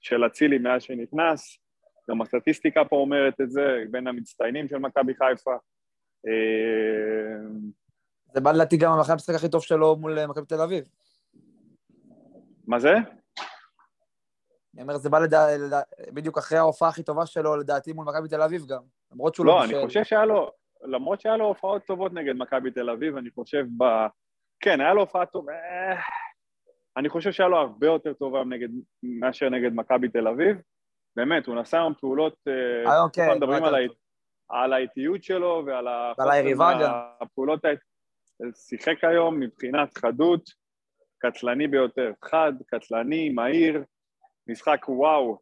של אצילי מאז שנכנס, גם הסטטיסטיקה פה אומרת את זה, בין המצטיינים של מכבי חיפה. אה, זה בא לדעתי גם אחרי המשחק הכי טוב שלו מול אה, מכבי תל אביב. מה זה? אני אומר, זה בא לדע... בדיוק אחרי ההופעה הכי טובה שלו, לדעתי, מול מכבי תל אביב גם. למרות שהוא לא לא. אני חושב שהיה לו, למרות שהיה לו הופעות טובות נגד מכבי תל אביב, אני חושב ב... כן, היה לו הופעה טובה. אה, אני חושב שהיה לו הרבה יותר טובה נגד, מאשר נגד מכבי תל אביב. באמת, הוא נשא היום פעולות... אה, כל כן, הזמן מדברים על, טוב. ה... על האיטיות שלו ועל ה... ועל היריבה גם. הפעולות האלה. שיחק היום מבחינת חדות, קטלני ביותר. חד, קטלני, מהיר, משחק וואו,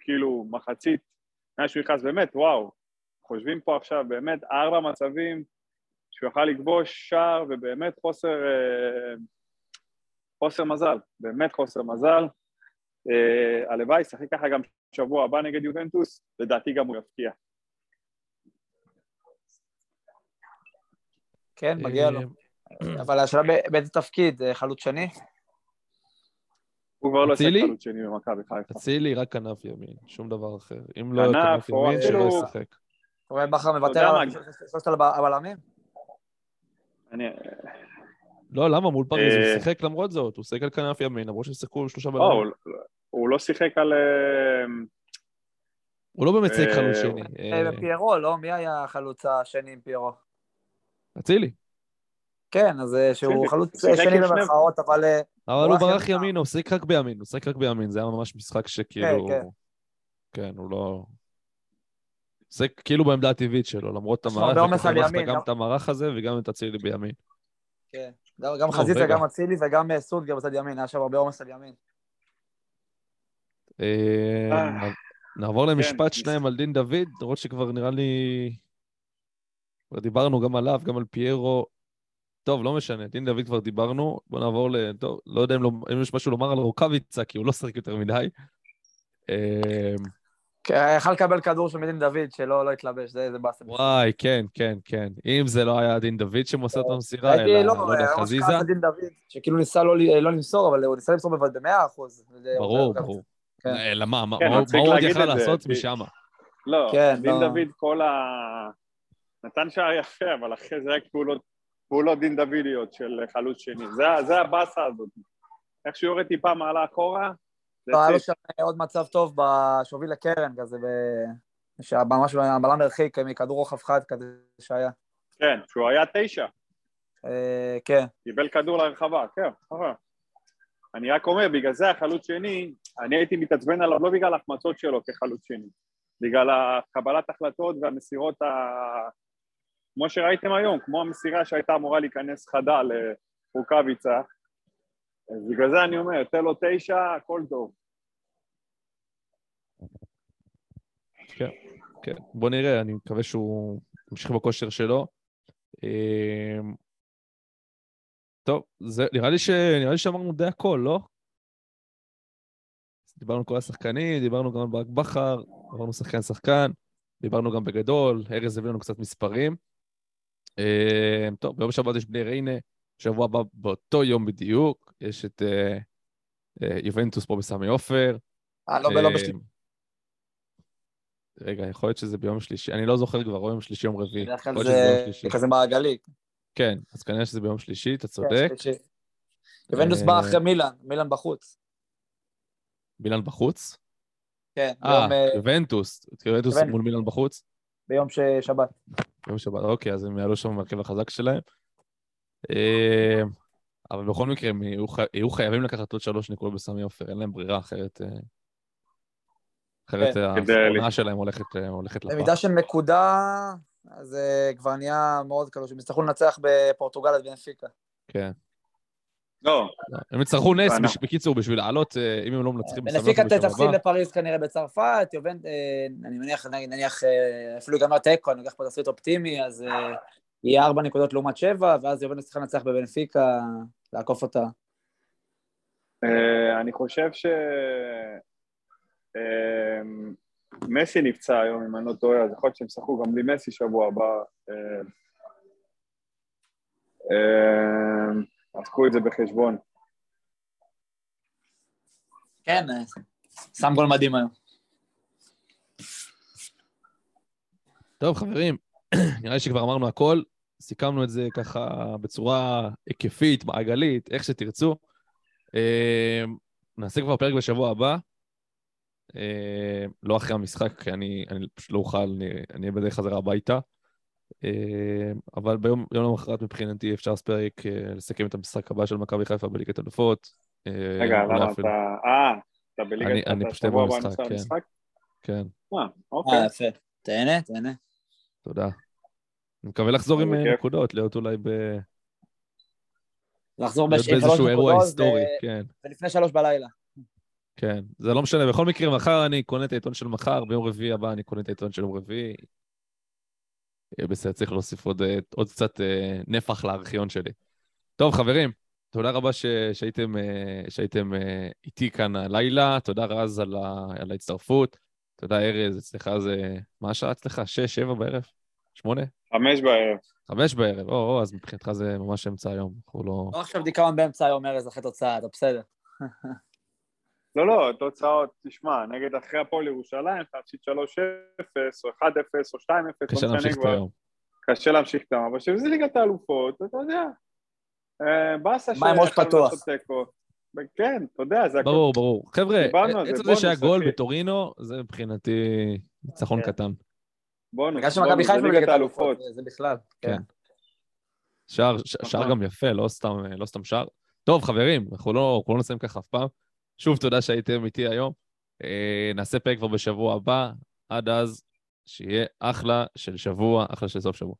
כאילו מחצית, מאז שהוא נכנס באמת, וואו. חושבים פה עכשיו באמת ארבע מצבים שהוא יכל לכבוש שער ובאמת חוסר, אה, חוסר מזל, באמת חוסר מזל. אה, הלוואי, ישחק ככה גם שבוע הבא נגד יובנטוס, לדעתי גם הוא יפתיע. כן, מגיע לו. אה, אבל השאלה באיזה תפקיד? אה, חלוץ שני? הוא כבר לא אצילי? חלוץ שני במכבי חיפה. אצילי רק כנף ימין, שום דבר אחר. אם לא כנף, ימין, שלא אפילו- ישחק. אתה רואה בכר מוותר על? שלושת הב- הבלמים? אני, לא, למה? מול פריז הוא אה, שיחק למרות זאת, הוא שיחק על כנף ימין, למרות ששיחקו שלושה לא, בלמים. הוא לא שיחק על... אה, הוא לא באמת שיחק אה, חלוץ שני. פיירו, לא? מי היה החלוץ השני עם פיירו? אצילי. כן, אז שהוא חלוץ שני במרכאות, אבל... אבל הוא ברח. ימינה, הוא שיחק רק בימין, הוא שיחק רק בימין, זה היה ממש משחק שכאילו... כן. כן, הוא לא... זה כאילו בעמדה הטבעית שלו, למרות לו המערך, הרבה עומס וככה ימין, גם גם- את המערך הזה וגם את אצילי בימין. כן. גם- גם חזיזה. גם אצילי וגם אה, סונגר בצד ימין, היה שם הרבה עומס על ימין. אה, אה. נעבור למשפט כן. שניים על דין דוד, למרות שכבר נראה לי... כבר דיברנו גם עליו, גם על פיירו. טוב, לא משנה, דין דוד כבר דיברנו, בואו נעבור ל... טוב, לא יודע אם, לא... אם יש משהו לומר על רוקאביצה, כי הוא לא שחק יותר מדי. אה, כן, יכל לקבל כדור של מדין דוד, שלא לא התלבש, זה זה באסה. וואי, כן, כן, כן. אם זה לא היה דין דוד שמוסר את המסירה, ראיתי, אלא, לא, לא יודע, חזיזה, כעס על דין דוד, שכאילו ניסה לא לא למסור, אבל הוא ניסה למסור בוודאי במאה אחוז. ברור, ברור. כן. אלא מה, מה כן, מה הוא מצחיק מה הוא עוד יכל לעשות משם? לא, כן, דין לא. דוד כל ה... נתן שער יפה, אבל אחרי זה רק פעולות, פעולות דין דודיות של חלוץ שני. זה, זה הבאסה הזאת. איך שהוא יורד טיפה מעלה אחורה, לא, היה לו. שם עוד מצב טוב שהוביל לקרן כזה, ב- שממש הבלם הרחיק מכדור רוחב חד כזה שהיה. כן, שהוא היה תשע, אה, כן, קיבל כדור לרחבה, כן, ככה. אני רק אומר, בגלל זה החלוץ שני, אני הייתי מתעצבן עליו לא בגלל ההחמצות שלו כחלוץ שני, בגלל הקבלת החלטות והמסירות ה... כמו שראיתם היום, כמו המסירה שהייתה אמורה להיכנס חדה לרוקאביצה, אז בגלל זה אני אומר, תן לו תשע, הכל טוב. כן, בוא נראה, אני מקווה שהוא ימשיך בכושר שלו. אמ, טוב, זה, נראה לי, ש... נראה לי שאמרנו די הכל, לא? דיברנו על כל השחקנים, דיברנו גם על ברק בכר, עברנו שחקן-שחקן, דיברנו גם בגדול, ארז הביא לנו קצת מספרים. אמ, טוב, ביום שבת יש בני ריינה, שבוע הבא באותו יום בדיוק, יש את אה, אה, יובנטוס פה בסמי עופר. אה, לא, לא אמ, בשלישי, רגע, יכול להיות שזה ביום שלישי, אני לא זוכר כבר, או יום שלישי, יום רביעי. בדרך כלל זה. כזה מעגלי. כן, אז כנראה שזה ביום שלישי, אתה כן, צודק. יובנטוס בא אה, אחרי מילאן, מילאן בחוץ. מילאן בחוץ? כן, אה, אה, יובנטוס. יובנטוס. מול מילאן בחוץ? ביום שבת. ביום שבת, אוקיי, אז הם יעלו שם במרכב החזק שלהם. אה, אבל בכל מקרה, הם יהיו חי- יהיו חייבים לקחת עוד שלוש נקודות בסמי עופר, אין להם ברירה, אחרת... אה, אחרת כן, אה, העונה שלהם הולכת אה, הולכת לפח. במידה של נקודה, אז זה כבר נהיה מאוד קלוש. הם יצטרכו לנצח בפורטוגל את בנפיקה. כן. לא, הם יצטרכו נס, בקיצור, בשביל לעלות, אה, אם הם לא מנצחים בסמי בנפיקה עופר בשבוע תפסיד. לפריז כנראה בצרפת, יובנט, אה, אני מניח, נניח, אה, אפילו ייגמר תיקו, אני לוקח פה תסריט אופטימי, אז אה, יהיה ארבע נקודות לעומת שבע, ואז יובנטוס צריכה לנצח בבנפיקה, לעקוף אותה. אה, אני חושב ש... אה, מסי נפצע היום, אם אני לא טועה, אז יכול להיות שהם ישחקו גם בלי מסי שבוע הבא. אה, אז קחו את זה בחשבון. כן, שם גול מדהים היום. טוב, חברים, נראה לי שכבר אמרנו הכל, סיכמנו את זה ככה בצורה היקפית, מעגלית, איך שתרצו. אה, נעשה כבר פרק בשבוע הבא, אה, לא אחרי המשחק, כי אני, אני פשוט לא אוכל, אני אני אהיה בדרך חזרה הביתה. אה, אבל ביום יום למחרת מבחינתי אפשר לעשות פרק אה, לסכם את המשחק הבא של מכבי חיפה בליגת אלופות. רגע, למה אתה... אה, אתה אני- בליגת... אני אתה פשוט אהיה שבוע הבא במשחק, כן. כן, אה, אוקיי. אה, יפה. תהנה, תהנה. תודה. אני מקווה לחזור עם אה. נקודות, להיות אולי ב... לחזור באיזשהו אירוע נקודות, היסטורי, כן. ולפני שלוש בלילה. כן, זה לא משנה, בכל מקרה, מחר אני קונה את העיתון של מחר, ביום רביעי הבא אני קונה את העיתון של יום רביעי. בסדר, צריך להוסיף עוד, אה, עוד קצת אה, נפח לארכיון שלי. טוב, חברים, תודה רבה ש, שהייתם, אה, שהייתם אה, איתי כאן הלילה, תודה רז על, ה, על ההצטרפות, תודה ארז, אצלך זה... מה השעה אצלך? שש, שבע בערב? שמונה? חמש בערב. חמש בערב, או, או, אז מבחינתך זה ממש אמצע היום, אנחנו לא... לא עכשיו דיכאון באמצע היום, ארז, אחרי תוצאה, אתה בסדר. לא, לא, תוצאות, תשמע, נגד אחרי הפועל ירושלים, תפסיד 3-0, או 1-0, או 2-0, קשה לא להמשיך משנה את. היום. קשה להמשיך את היום, אבל שזה ליגת האלופות, אתה יודע. אה, באסה מה עם ראש שיכולנו פתוח? כן, אתה יודע, זה הכל. ברור, ברור. חבר'ה, עצם זה שהיה גול. בטורינו, זה מבחינתי ניצחון כן. קטן. בונוס, בגלל שמכבי בונוס, חיפה זה בליגת האלופות, זה- בכלל. כן. כן. שער, שער נכון. גם יפה, לא סתם, לא סתם שער. טוב, חברים, אנחנו לא, אנחנו לא נסיים ככה אף פעם. שוב, תודה שהייתם איתי היום. אה, נעשה פרק כבר בשבוע הבא. עד אז, שיהיה אחלה של שבוע, אחלה של סוף שבוע.